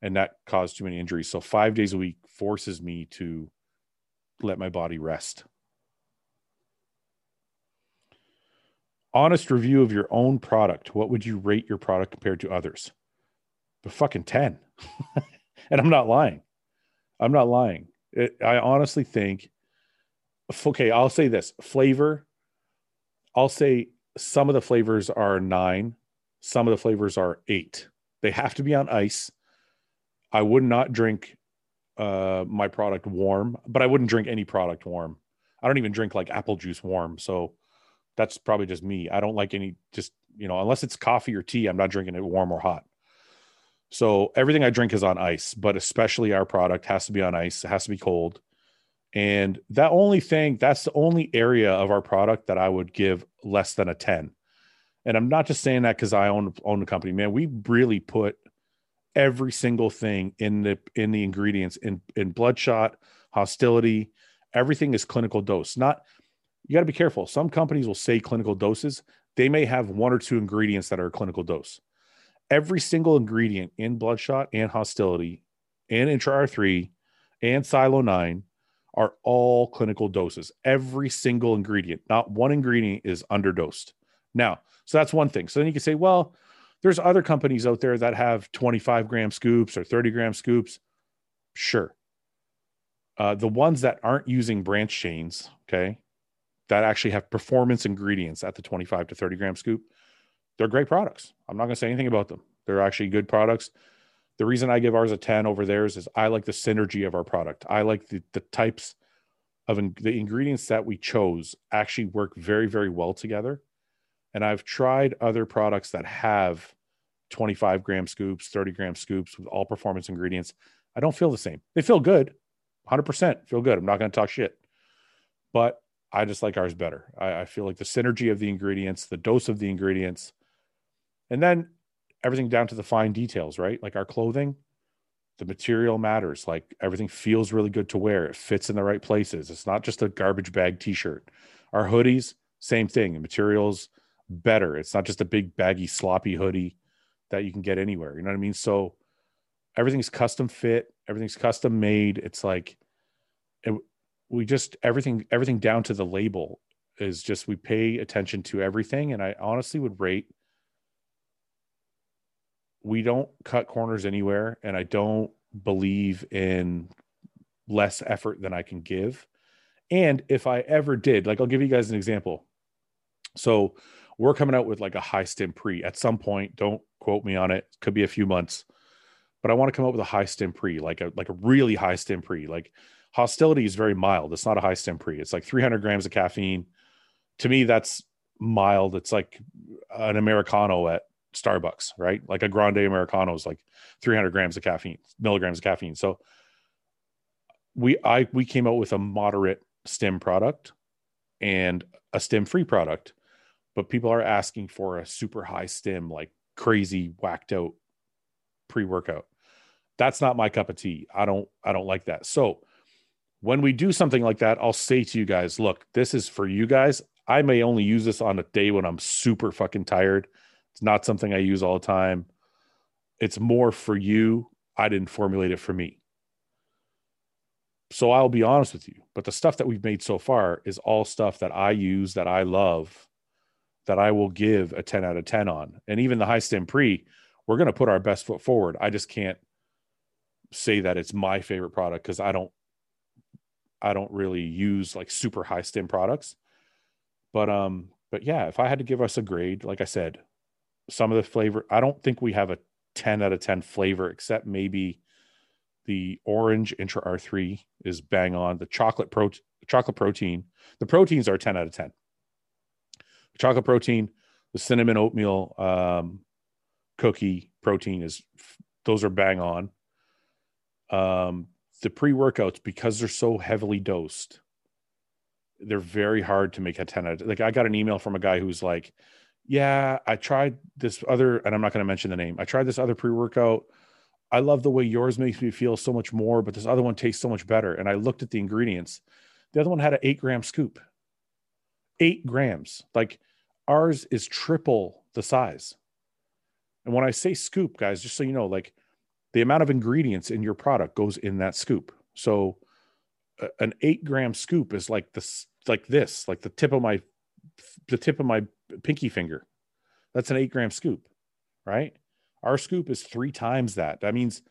And that caused too many injuries. So five days a week forces me to let my body rest. Honest review of your own product. What would you rate your product compared to others? The fucking 10. and I'm not lying. I'm not lying. It, I honestly think, okay, I'll say this flavor. I'll say some of the flavors are nine, some of the flavors are eight. They have to be on ice. I would not drink uh, my product warm, but I wouldn't drink any product warm. I don't even drink like apple juice warm. So that's probably just me. I don't like any, just, you know, unless it's coffee or tea, I'm not drinking it warm or hot. So everything I drink is on ice, but especially our product has to be on ice. It has to be cold. And that only thing, that's the only area of our product that I would give less than a 10. And I'm not just saying that because I own own the company, man. We really put every single thing in the in the ingredients in in bloodshot, hostility, everything is clinical dose. Not you got to be careful. Some companies will say clinical doses. They may have one or two ingredients that are a clinical dose. Every single ingredient in bloodshot and hostility and intra R3 and silo 9 are all clinical doses. Every single ingredient, not one ingredient is underdosed. Now, so that's one thing. So then you can say, well, there's other companies out there that have 25 gram scoops or 30 gram scoops. Sure. Uh, the ones that aren't using branch chains, okay, that actually have performance ingredients at the 25 to 30 gram scoop, they're great products. I'm not going to say anything about them. They're actually good products. The reason I give ours a 10 over theirs is I like the synergy of our product. I like the, the types of in, the ingredients that we chose actually work very, very well together. And I've tried other products that have 25 gram scoops, 30 gram scoops with all performance ingredients. I don't feel the same. They feel good, 100% feel good. I'm not going to talk shit, but I just like ours better. I, I, feel like the synergy of the ingredients, the dose of the ingredients, and then everything down to the fine details, right? Like our clothing, the material matters. Like everything feels really good to wear. It fits in the right places. It's not just a garbage bag t-shirt. Our hoodies, same thing. The materials better. It's not just a big baggy sloppy hoodie that you can get anywhere. You know what I mean? So everything's custom fit, everything's custom made. It's like it, we just everything everything down to the label is just we pay attention to everything and I honestly would rate we don't cut corners anywhere and I don't believe in less effort than I can give. And if I ever did, like I'll give you guys an example. So we're coming out with like a high stim pre at some point. Don't quote me on it. Could be a few months, but I want to come up with a high stim pre, like a like a really high stim pre. Like hostility is very mild. It's not a high stim pre. It's like 300 grams of caffeine. To me, that's mild. It's like an americano at Starbucks, right? Like a grande americano is like 300 grams of caffeine, milligrams of caffeine. So we I we came out with a moderate stim product and a stim free product but people are asking for a super high stim, like crazy whacked out pre workout. That's not my cup of tea. I don't I don't like that. So when we do something like that, I'll say to you guys, look, this is for you guys. I may only use this on a day when I'm super fucking tired. It's not something I use all the time. It's more for you. I didn't formulate it for me. So I'll be honest with you, but the stuff that we've made so far is all stuff that I use that I love that I will give a 10 out of 10 on. And even the high stim pre, we're going to put our best foot forward. I just can't say that it's my favorite product because I don't I don't really use like super high stim products. But um but yeah, if I had to give us a grade, like I said, some of the flavor, I don't think we have a 10 out of 10 flavor except maybe the orange intra R3 is bang on. The chocolate pro chocolate protein, the proteins are 10 out of 10 chocolate protein, the cinnamon oatmeal um, cookie protein is those are bang on. Um, the pre workouts because they're so heavily dosed, they're very hard to make a ten out. Of, like I got an email from a guy who's like, "Yeah, I tried this other, and I'm not going to mention the name. I tried this other pre workout." I love the way yours makes me feel so much more, but this other one tastes so much better. And I looked at the ingredients. The other one had an eight gram scoop eight grams. Like ours is triple the size. And when I say scoop, guys, just so you know, like the amount of ingredients in your product goes in that scoop. So an eight gram scoop is like this, like this, like the tip of my, the tip of my pinky finger. That's an eight gram scoop, right? Our scoop is three times that. That means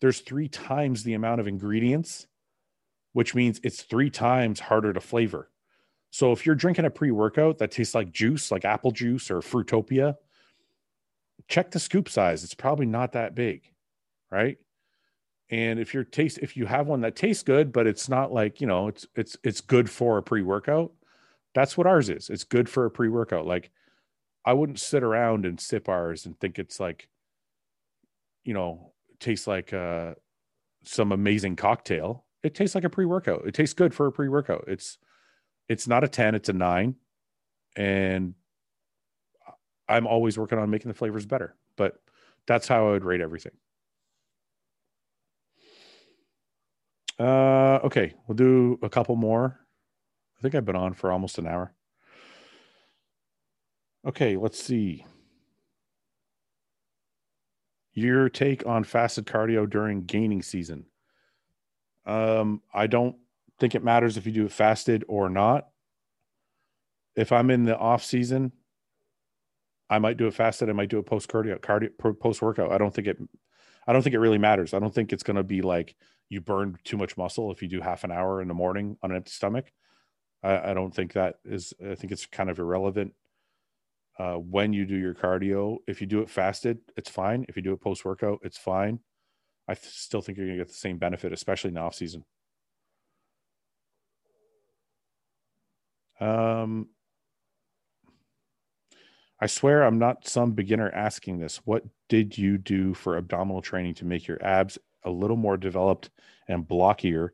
there's three times the amount of ingredients, which means it's three times harder to flavor. So if you're drinking a pre-workout that tastes like juice, like apple juice or Fruitopia, check the scoop size. It's probably not that big, right? And if you're taste if you have one that tastes good, but it's not like, you know, it's it's it's good for a pre-workout, that's what ours is. It's good for a pre-workout. Like I wouldn't sit around and sip ours and think it's like, you know, tastes like uh some amazing cocktail. It tastes like a pre-workout. It tastes good for a pre-workout. It's it's not a 10, it's a nine. And I'm always working on making the flavors better, but that's how I would rate everything. Uh, okay, we'll do a couple more. I think I've been on for almost an hour. Okay, let's see. Your take on fasted cardio during gaining season. Um, I don't think it matters if you do it fasted or not. If I'm in the off season, I might do it fasted. I might do it post cardio, cardio post workout. I don't think it. I don't think it really matters. I don't think it's going to be like you burn too much muscle if you do half an hour in the morning on an empty stomach. I, I don't think that is. I think it's kind of irrelevant uh, when you do your cardio. If you do it fasted, it's fine. If you do it post workout, it's fine. I th- still think you're going to get the same benefit, especially in the off season. Um, I swear I'm not some beginner asking this. What did you do for abdominal training to make your abs a little more developed and blockier,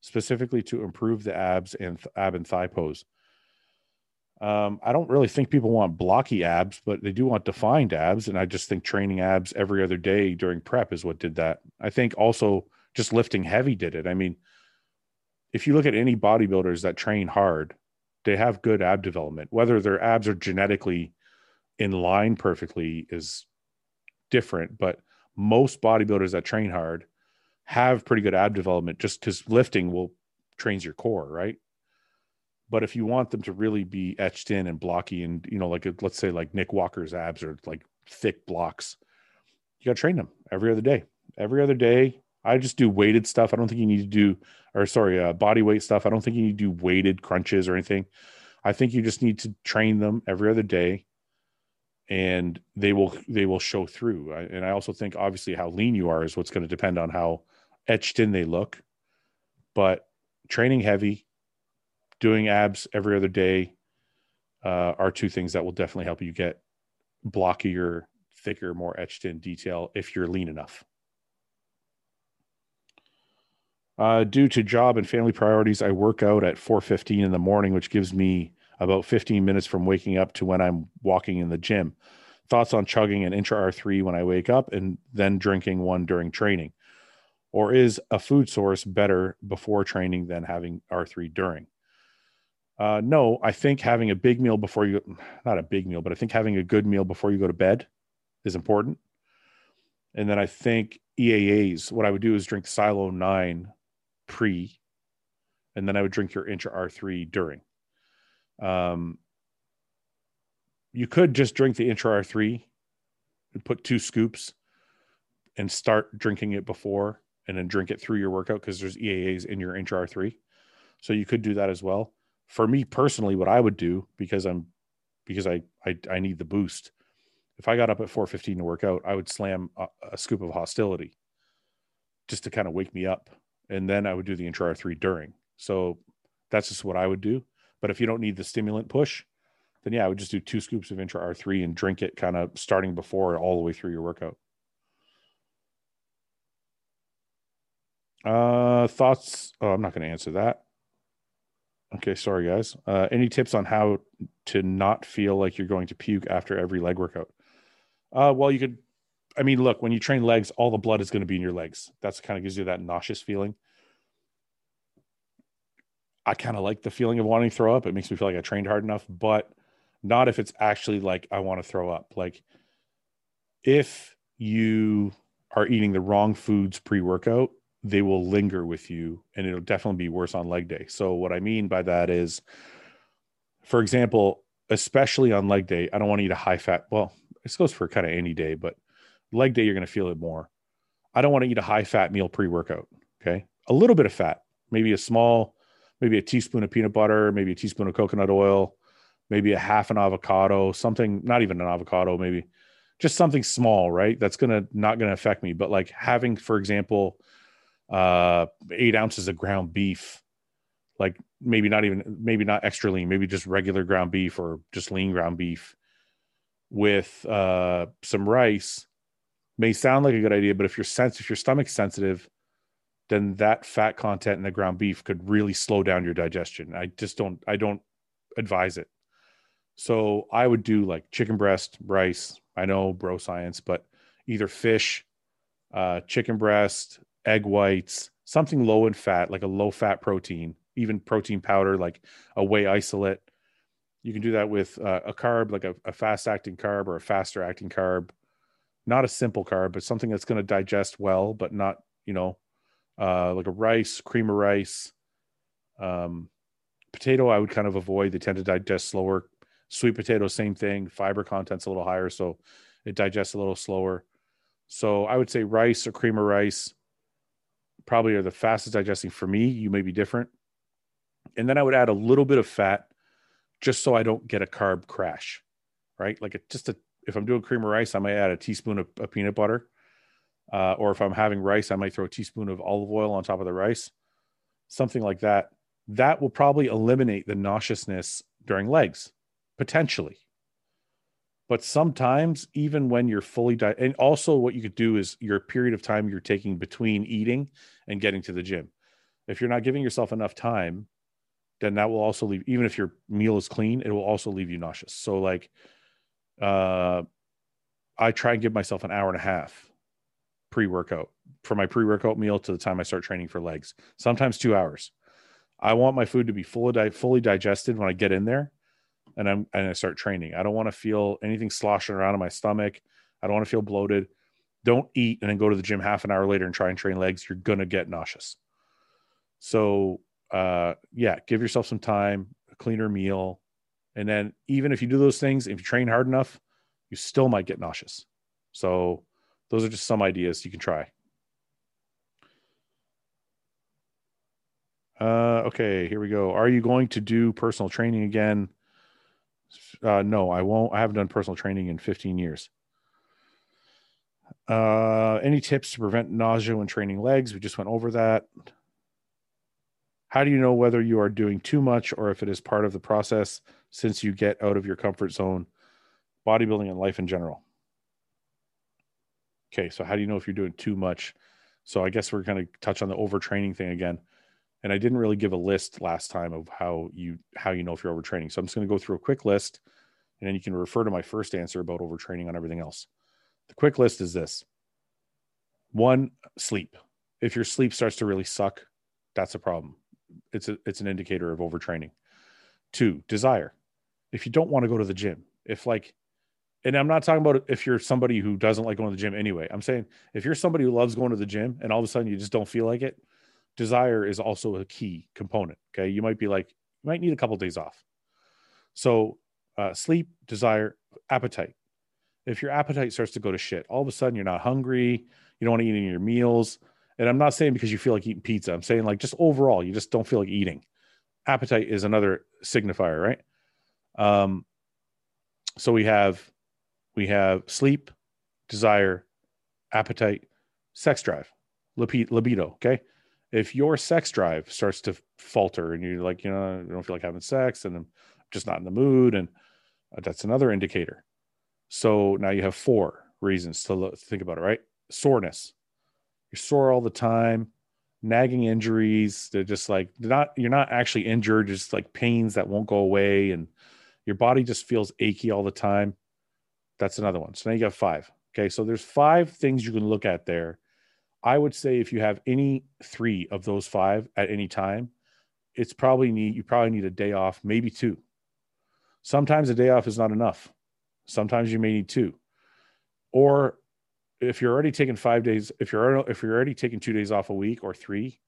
specifically to improve the abs and th- ab and thigh pose? Um, I don't really think people want blocky abs, but they do want defined abs. And I just think training abs every other day during prep is what did that. I think also just lifting heavy did it. I mean, if you look at any bodybuilders that train hard, they have good ab development. Whether their abs are genetically in line perfectly is different, but most bodybuilders that train hard have pretty good ab development just because lifting will trains your core, right? But if you want them to really be etched in and blocky, and you know, like let's say like Nick Walker's abs are like thick blocks, you got to train them every other day. Every other day, I just do weighted stuff. I don't think you need to do, or sorry, uh, body weight stuff. I don't think you need to do weighted crunches or anything. I think you just need to train them every other day, and they will they will show through. And I also think obviously how lean you are is what's going to depend on how etched in they look. But training heavy, doing abs every other day uh, are two things that will definitely help you get blockier, thicker, more etched in detail if you're lean enough. Uh, due to job and family priorities, I work out at 4:15 in the morning, which gives me about 15 minutes from waking up to when I'm walking in the gym. Thoughts on chugging an intra R3 when I wake up and then drinking one during training, or is a food source better before training than having R3 during? Uh, no, I think having a big meal before you, not a big meal, but I think having a good meal before you go to bed is important. And then I think EAAs, what I would do is drink Silo 9 pre, and then I would drink your Intra R3 during. Um, you could just drink the Intra R3 and put two scoops and start drinking it before and then drink it through your workout because there's EAAs in your Intra R3. So you could do that as well for me personally, what I would do because I'm because I I, I need the boost. If I got up at 4:15 to work out, I would slam a, a scoop of hostility just to kind of wake me up, and then I would do the intra R3 during. So that's just what I would do. But if you don't need the stimulant push, then yeah, I would just do two scoops of intra R3 and drink it kind of starting before all the way through your workout. Uh, thoughts? Oh, I'm not going to answer that. Okay, sorry guys. Uh, any tips on how to not feel like you're going to puke after every leg workout? Uh, well, you could. I mean, look, when you train legs, all the blood is going to be in your legs. That's kind of gives you that nauseous feeling. I kind of like the feeling of wanting to throw up. It makes me feel like I trained hard enough, but not if it's actually like I want to throw up. Like if you are eating the wrong foods pre workout, they will linger with you and it'll definitely be worse on leg day. So what I mean by that is for example, especially on leg day, I don't want to eat a high fat. Well, this goes for kind of any day, but leg day you're going to feel it more. I don't want to eat a high fat meal pre-workout, okay? A little bit of fat, maybe a small maybe a teaspoon of peanut butter, maybe a teaspoon of coconut oil, maybe a half an avocado, something not even an avocado, maybe just something small, right? That's to not to affect me, but like having for example uh, eight ounces of ground beef, like maybe not even, maybe not extra lean, maybe just regular ground beef or just lean ground beef with uh, some rice may sound like a good idea, but if you're sensitive, if your stomach's sensitive, then that fat content in the ground beef could really slow down your digestion. I just don't, I don't advise it. So I would do like chicken breast, rice. I know bro science, but either fish, uh, chicken breast, egg whites, something low in fat, like a low fat protein, even protein powder, like a whey isolate. You can do that with uh, a carb, like a, a fast acting carb or a faster acting carb, not a simple carb, but something that's going to digest well, but not, you know, uh, like a rice, cream of rice. Um, potato, I would kind of avoid. They tend to digest slower. Sweet potato, same thing. Fiber content's a little higher, so it digests a little slower. So I would say rice or cream of rice, probably are the fastest digesting for me. You may be different. And then I would add a little bit of fat just so I don't get a carb crash, right? Like a, just a, if I'm doing cream of rice, I might add a teaspoon of, of peanut butter. Uh, or if I'm having rice, I might throw a teaspoon of olive oil on top of the rice, something like that. that will probably eliminate the nauseousness during legs, potentially. But sometimes, even when you're fully di- and also what you could do is your period of time you're taking between eating and getting to the gym. If you're not giving yourself enough time, then that will also leave. Even if your meal is clean, it will also leave you nauseous. So, like, uh, I try and give myself an hour and a half pre-workout for my pre-workout meal to the time I start training for legs. Sometimes two hours. I want my food to be fully fully digested when I get in there, and I'm and I start training. I don't want to feel anything sloshing around in my stomach. I don't want to feel bloated. Don't eat and then go to the gym half an hour later and try and train legs. You're gonna get nauseous. So uh, yeah, give yourself some time, a cleaner meal, and then even if you do those things, if you train hard enough, you still might get nauseous. So those are just some ideas you can try. Uh, okay, here we go. Are you going to do personal training again? Uh, no, I won't. I haven't done personal training in 15 years. Uh, any tips to prevent nausea when training legs? We just went over that. How do you know whether you are doing too much or if it is part of the process since you get out of your comfort zone, bodybuilding and life in general? Okay, so how do you know if you're doing too much? So I guess we're going to touch on the overtraining thing again and I didn't really give a list last time of how you how you know if you're overtraining. So I'm just going to go through a quick list, and then you can refer to my first answer about overtraining on everything else. The quick list is this: one, sleep. If your sleep starts to really suck, that's a problem. It's a it's an indicator of overtraining. Two, desire. If you don't want to go to the gym, if like, and I'm not talking about if you're somebody who doesn't like going to the gym anyway. I'm saying if you're somebody who loves going to the gym and all of a sudden you just don't feel like it, desire is also a key component. Okay. You might be like, you might need a couple of days off. So, uh, sleep, desire, appetite. If your appetite starts to go to shit, all of a sudden you're not hungry, you don't want to eat any of your meals. And I'm not saying because you feel like eating pizza, I'm saying like just overall, you just don't feel like eating. Appetite is another signifier, right? Um, so we have we have sleep, desire, appetite, sex drive, libido. Okay if your sex drive starts to falter and you're like, you know, I don't feel like having sex and I'm just not in the mood, and uh, that's another indicator. So now you have four reasons to think about it, right? Soreness. You're sore all the time, nagging injuries. They're just like not you're not actually injured, just like pains that won't go away, and your body just feels achy all the time. That's another one. So now you got five. Okay, so there's five things you can look at there I would say if you have any three of those five at any time, it's probably need you probably need a day off, maybe two. Sometimes a day off is not enough. Sometimes you may need two. Or if you're already taking five days, if you're if you're already taking two days off a week or three,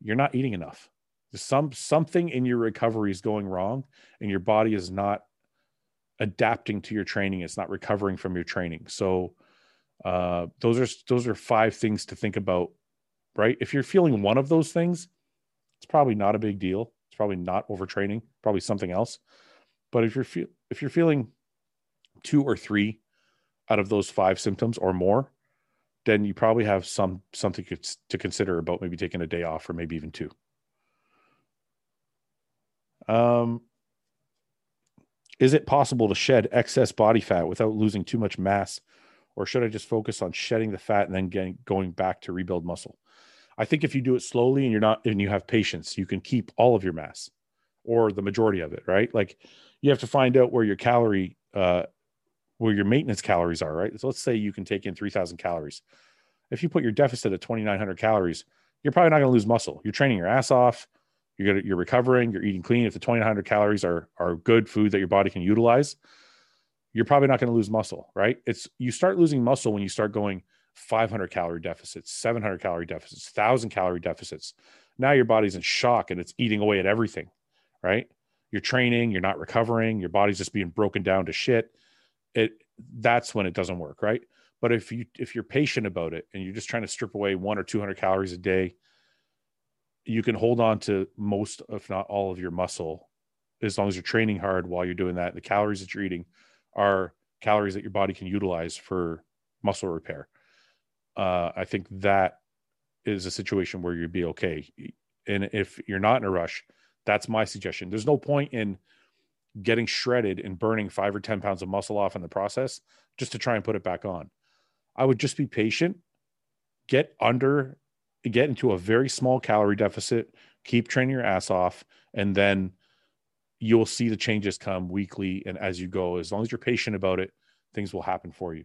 you're not eating enough. Some something in your recovery is going wrong, and your body is not adapting to your training. It's not recovering from your training. So uh, those are those are five things to think about, right? If you're feeling one of those things, it's probably not a big deal. It's probably not overtraining, probably something else. But if you're if you're feeling two or three out of those five symptoms or more, then you probably have some something to consider about maybe taking a day off or maybe even two. Um, is it possible to shed excess body fat without losing too much mass or should I just focus on shedding the fat and then getting going back to rebuild muscle? I think if you do it slowly and you're not and you have patience, you can keep all of your mass or the majority of it, right? Like you have to find out where your calorie uh where your maintenance calories are, right? So let's say you can take in 3000 calories. If you put your deficit at 2900 calories, you're probably not going to lose muscle. You're training your ass off. You're to, you're recovering, you're eating clean. If the 2900 calories are are good food that your body can utilize, you're probably not going to lose muscle, right? It's you start losing muscle when you start going 500 calorie deficits, 700 calorie deficits, 1000 calorie deficits. Now your body's in shock and it's eating away at everything, right? You're training, you're not recovering, your body's just being broken down to shit. It that's when it doesn't work, right? But if you if you're patient about it and you're just trying to strip away 1 or 200 calories a day, you can hold on to most if not all of your muscle as long as you're training hard while you're doing that. The calories that you're eating are calories that your body can utilize for muscle repair. Uh, I think that is a situation where you'd be okay. And if you're not in a rush, That's my suggestion. There's no point in getting shredded and burning five or 10 pounds of muscle off in the process just to try and put it back on. I would just be patient, get under, get into a very small calorie deficit, keep training your ass off, and then you'll see the changes come weekly and as you go. As long as you're patient about it, things will happen for you.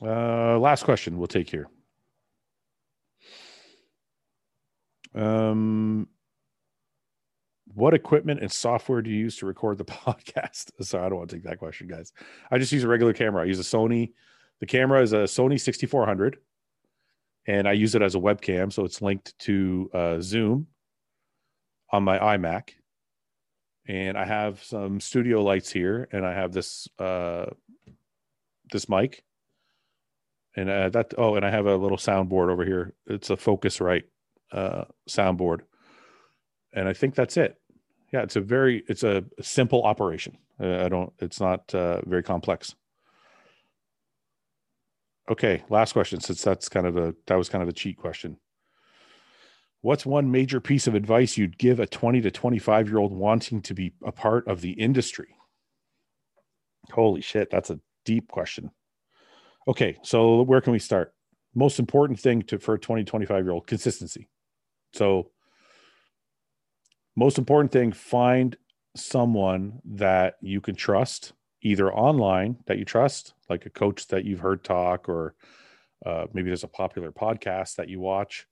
Uh, last question we'll take here. Um, what equipment and software do you use to record the podcast? Sorry, I don't want to take that question, guys. I just use a regular camera. I use a Sony. The camera is a Sony 6400, and I use it as a webcam, so it's linked to uh, Zoom on my iMac. And I have some studio lights here, and I have this uh, this mic, and uh, that. Oh, and I have a little soundboard over here. It's a Focusrite uh, soundboard, and I think that's it yeah it's a very it's a simple operation uh, i don't it's not uh, very complex okay last question since that's kind of a that was kind of a cheat question. What's one major piece of advice you'd give a 20 to 25 year old wanting to be a part of the industry? Holy shit that's a deep question. Okay so where can we start? Most important thing to for a 20 25 year old consistency. So most important thing find someone that you can trust either online that you trust like a coach that you've heard talk or uh, maybe there's a popular podcast that you watch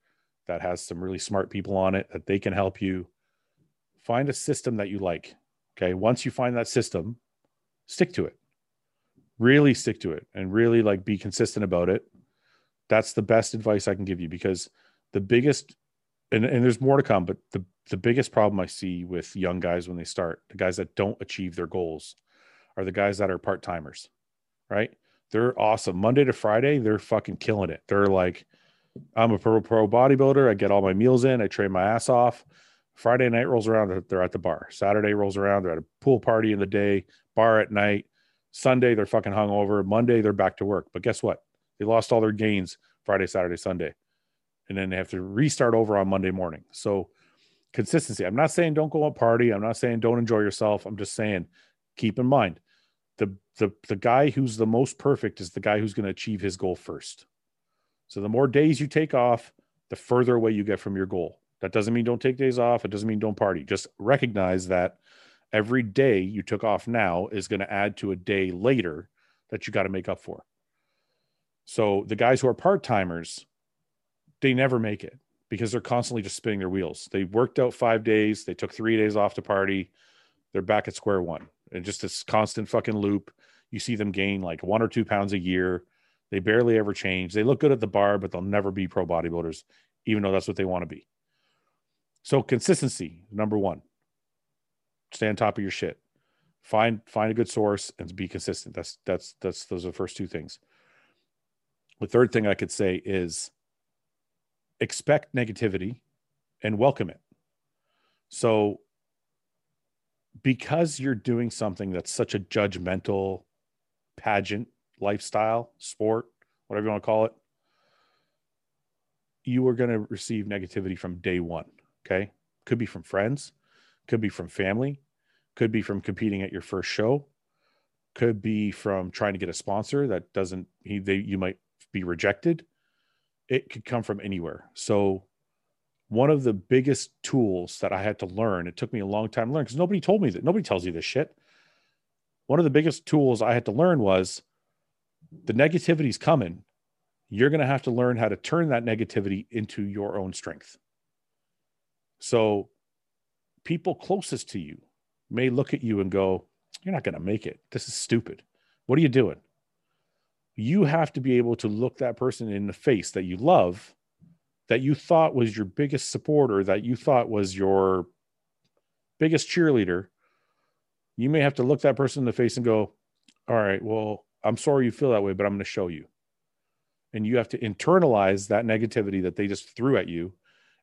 that has some really smart people on it that they can help you find a system that you like okay? Once you find that system stick to it. Really stick to it and really like be consistent about it. That's the best advice i can give you because the biggest and, and there's more to come but the the biggest problem I see with young guys when they start, the guys that don't achieve their goals, are the guys that are part timers, right? They're awesome. Monday to Friday, they're fucking killing it. They're like, I'm a pro pro bodybuilder. I get all my meals in. I train my ass off. Friday night rolls around, they're at the bar. Saturday rolls around, they're at a pool party in the day, bar at night. Sunday, they're fucking hungover. Monday, they're back to work. But guess what? They lost all their gains Friday, Saturday, Sunday. And then they have to restart over on Monday morning. So consistency. I'm not saying don't go out party. I'm not saying don't enjoy yourself. I'm just saying keep in mind the the the guy who's the most perfect is the guy who's going to achieve his goal first. So the more days you take off, the further away you get from your goal. That doesn't mean don't take days off. It doesn't mean don't party. Just recognize that every day you took off now is going to add to a day later that you got to make up for. So the guys who are part timers, they never make it because they're constantly just spinning their wheels. They worked out five days, they took three days off to party, they're back at square one. And just this constant fucking loop. You see them gain like one or two pounds a year. They barely ever change. They look good at the bar, but they'll never be pro bodybuilders, even though that's what they want to be. So consistency, number one. Stay on top of your shit. Find find a good source and be consistent. That's that's that's those are the first two things. The third thing I could say is expect negativity and welcome it. So, because you're doing something that's such a judgmental pageant, lifestyle, sport, whatever you want to call it, you are going to receive negativity from day one. Okay. Could be from friends, could be from family, could be from competing at your first show, could be from trying to get a sponsor that doesn't, he, they, you might be rejected it could come from anywhere. So one of the biggest tools that I had to learn, it took me a long time to learn because nobody told me that. Nobody tells you this shit. One of the biggest tools I had to learn was the negativity's coming. You're going to have to learn how to turn that negativity into your own strength. So people closest to you may look at you and go, You're not going to make it. This is stupid. What are you doing? you have to be able to look that person in the face that you love, that you thought was your biggest supporter, that you thought was your biggest cheerleader. You may have to look that person in the face and go, All right, well, I'm sorry you feel that way, but I'm going to show you. And you have to internalize that negativity that they just threw at you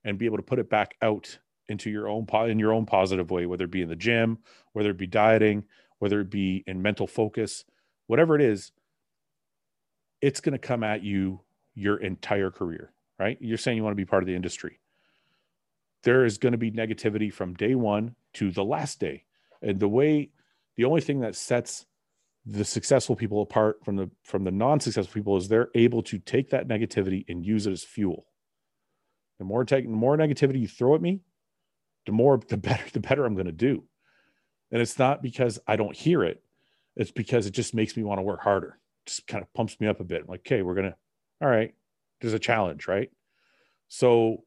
and be able to put it back out into your own in your own positive way whether it be in the gym whether it be dieting whether it be in mental focus whatever it is it's going to come at you your entire career, right? You're saying you want to be part of the industry. There is going to be negativity from day one to the last day. And the way, the only thing that sets the successful people apart from the from the non-successful people is they're able to take that negativity and use it as fuel. The more take, the more negativity you throw at me, the more the better the better I'm going to do. And it's not because I don't hear it. It's because it just makes me want to work harder. Just kind of pumps me up a bit. I'm like, okay, we're gonna, all right, there's a challenge, right? So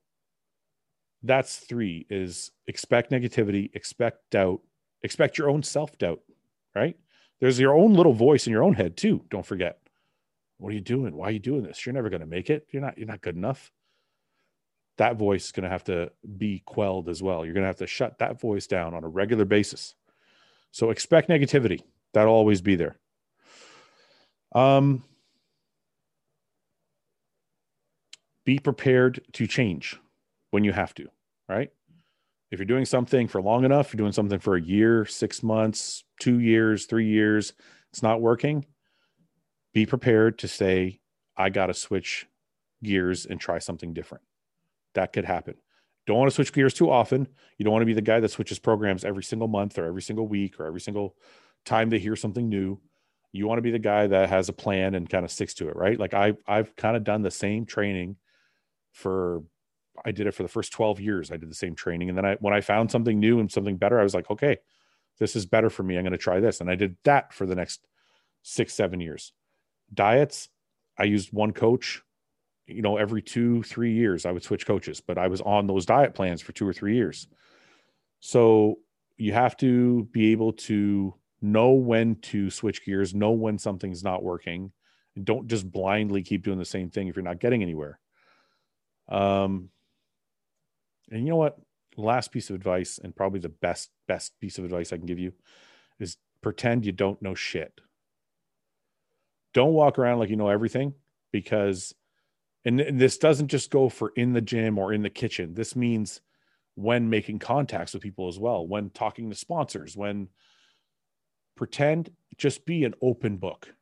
that's three is expect negativity, expect doubt, expect your own self-doubt, right? There's your own little voice in your own head too. Don't forget. What are you doing? Why are you doing this? You're never going to make it. You're not, you're not good enough. That voice is going to have to be quelled as well. You're going to have to shut that voice down on a regular basis. So expect negativity. That'll always be there. Um, be prepared to change when you have to, right? If you're doing something for long enough, you're doing something for a year, six months, two years, three years, it's not working, be prepared to say, I got to switch gears and try something different. That could happen. Don't want to switch gears too often. You don't want to be the guy that switches programs every single month or every single week or every single time they hear something new. You want to be the guy that has a plan and kind of sticks to it, right? Like I I've kind of done the same training for I did it for the first 12 years. I did the same training. And then I, when I found something new and something better, I was like, okay, this is better for me. I'm going to try this. And I did that for the next six, seven years. Diets, I used one coach, you know, every two, three years, I would switch coaches, but I was on those diet plans for two or three years. So you have to be able to know when to switch gears, know when something's not working, and don't just blindly keep doing the same thing if you're not getting anywhere. Um, and you know what? Last piece of advice, and probably the best best piece of advice I can give you, is pretend you don't know shit. Don't walk around like you know everything, because, and, and this doesn't just go for in the gym or in the kitchen. This means when making contacts with people as well, when talking to sponsors, when pretend just be an open book.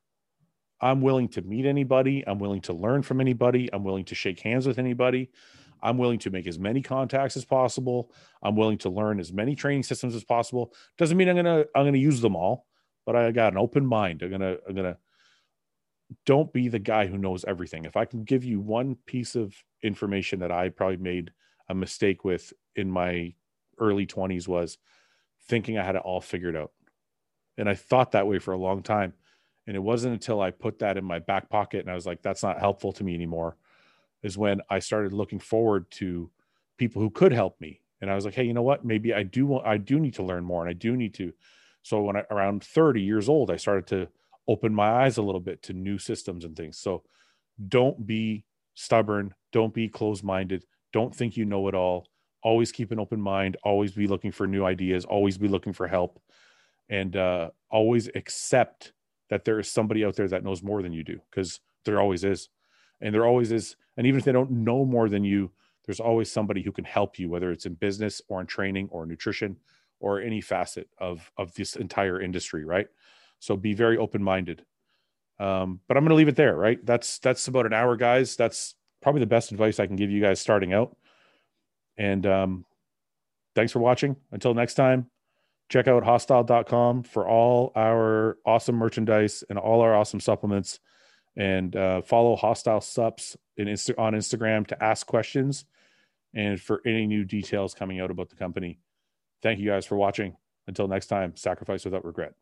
I'm willing to meet anybody. I'm willing to learn from anybody. I'm willing to shake hands with anybody. I'm willing to make as many contacts as possible. I'm willing to learn as many training systems as possible. Doesn't mean I'm gonna I'm gonna use them all, but I got an open mind. I'm gonna I'm gonna don't be the guy who knows everything. If I can give you one piece of information that I probably made a mistake with in my early 20s was thinking I had it all figured out. And I thought that way for a long time. And it wasn't until I put that in my back pocket and I was like, that's not helpful to me anymore is when I started looking forward to people who could help me. And I was like, hey, you know what? Maybe I do want, I do need to learn more and I do need to. So when I around 30 years old, I started to open my eyes a little bit to new systems and things. So don't be stubborn, don't be closed-minded, don't think you know it all. Always keep an open mind, always be looking for new ideas, always be looking for help, and uh, always accept that there is somebody out there that knows more than you do because there always is. And there always is and even if they don't know more than you there's always somebody who can help you whether it's in business or in training or nutrition or any facet of of this entire industry right? So be very open minded um, but i'm going to leave it there right? That's that's about an hour guys. That's probably the best advice i can give you guys starting out. And um, thanks for watching. Until next time check out hostile.com for all our awesome merchandise and all our awesome supplements and uh, follow Hostile Sups in Insta- on Instagram to ask questions and for any new details coming out about the company. Thank you guys for watching. Until next time, sacrifice without regret.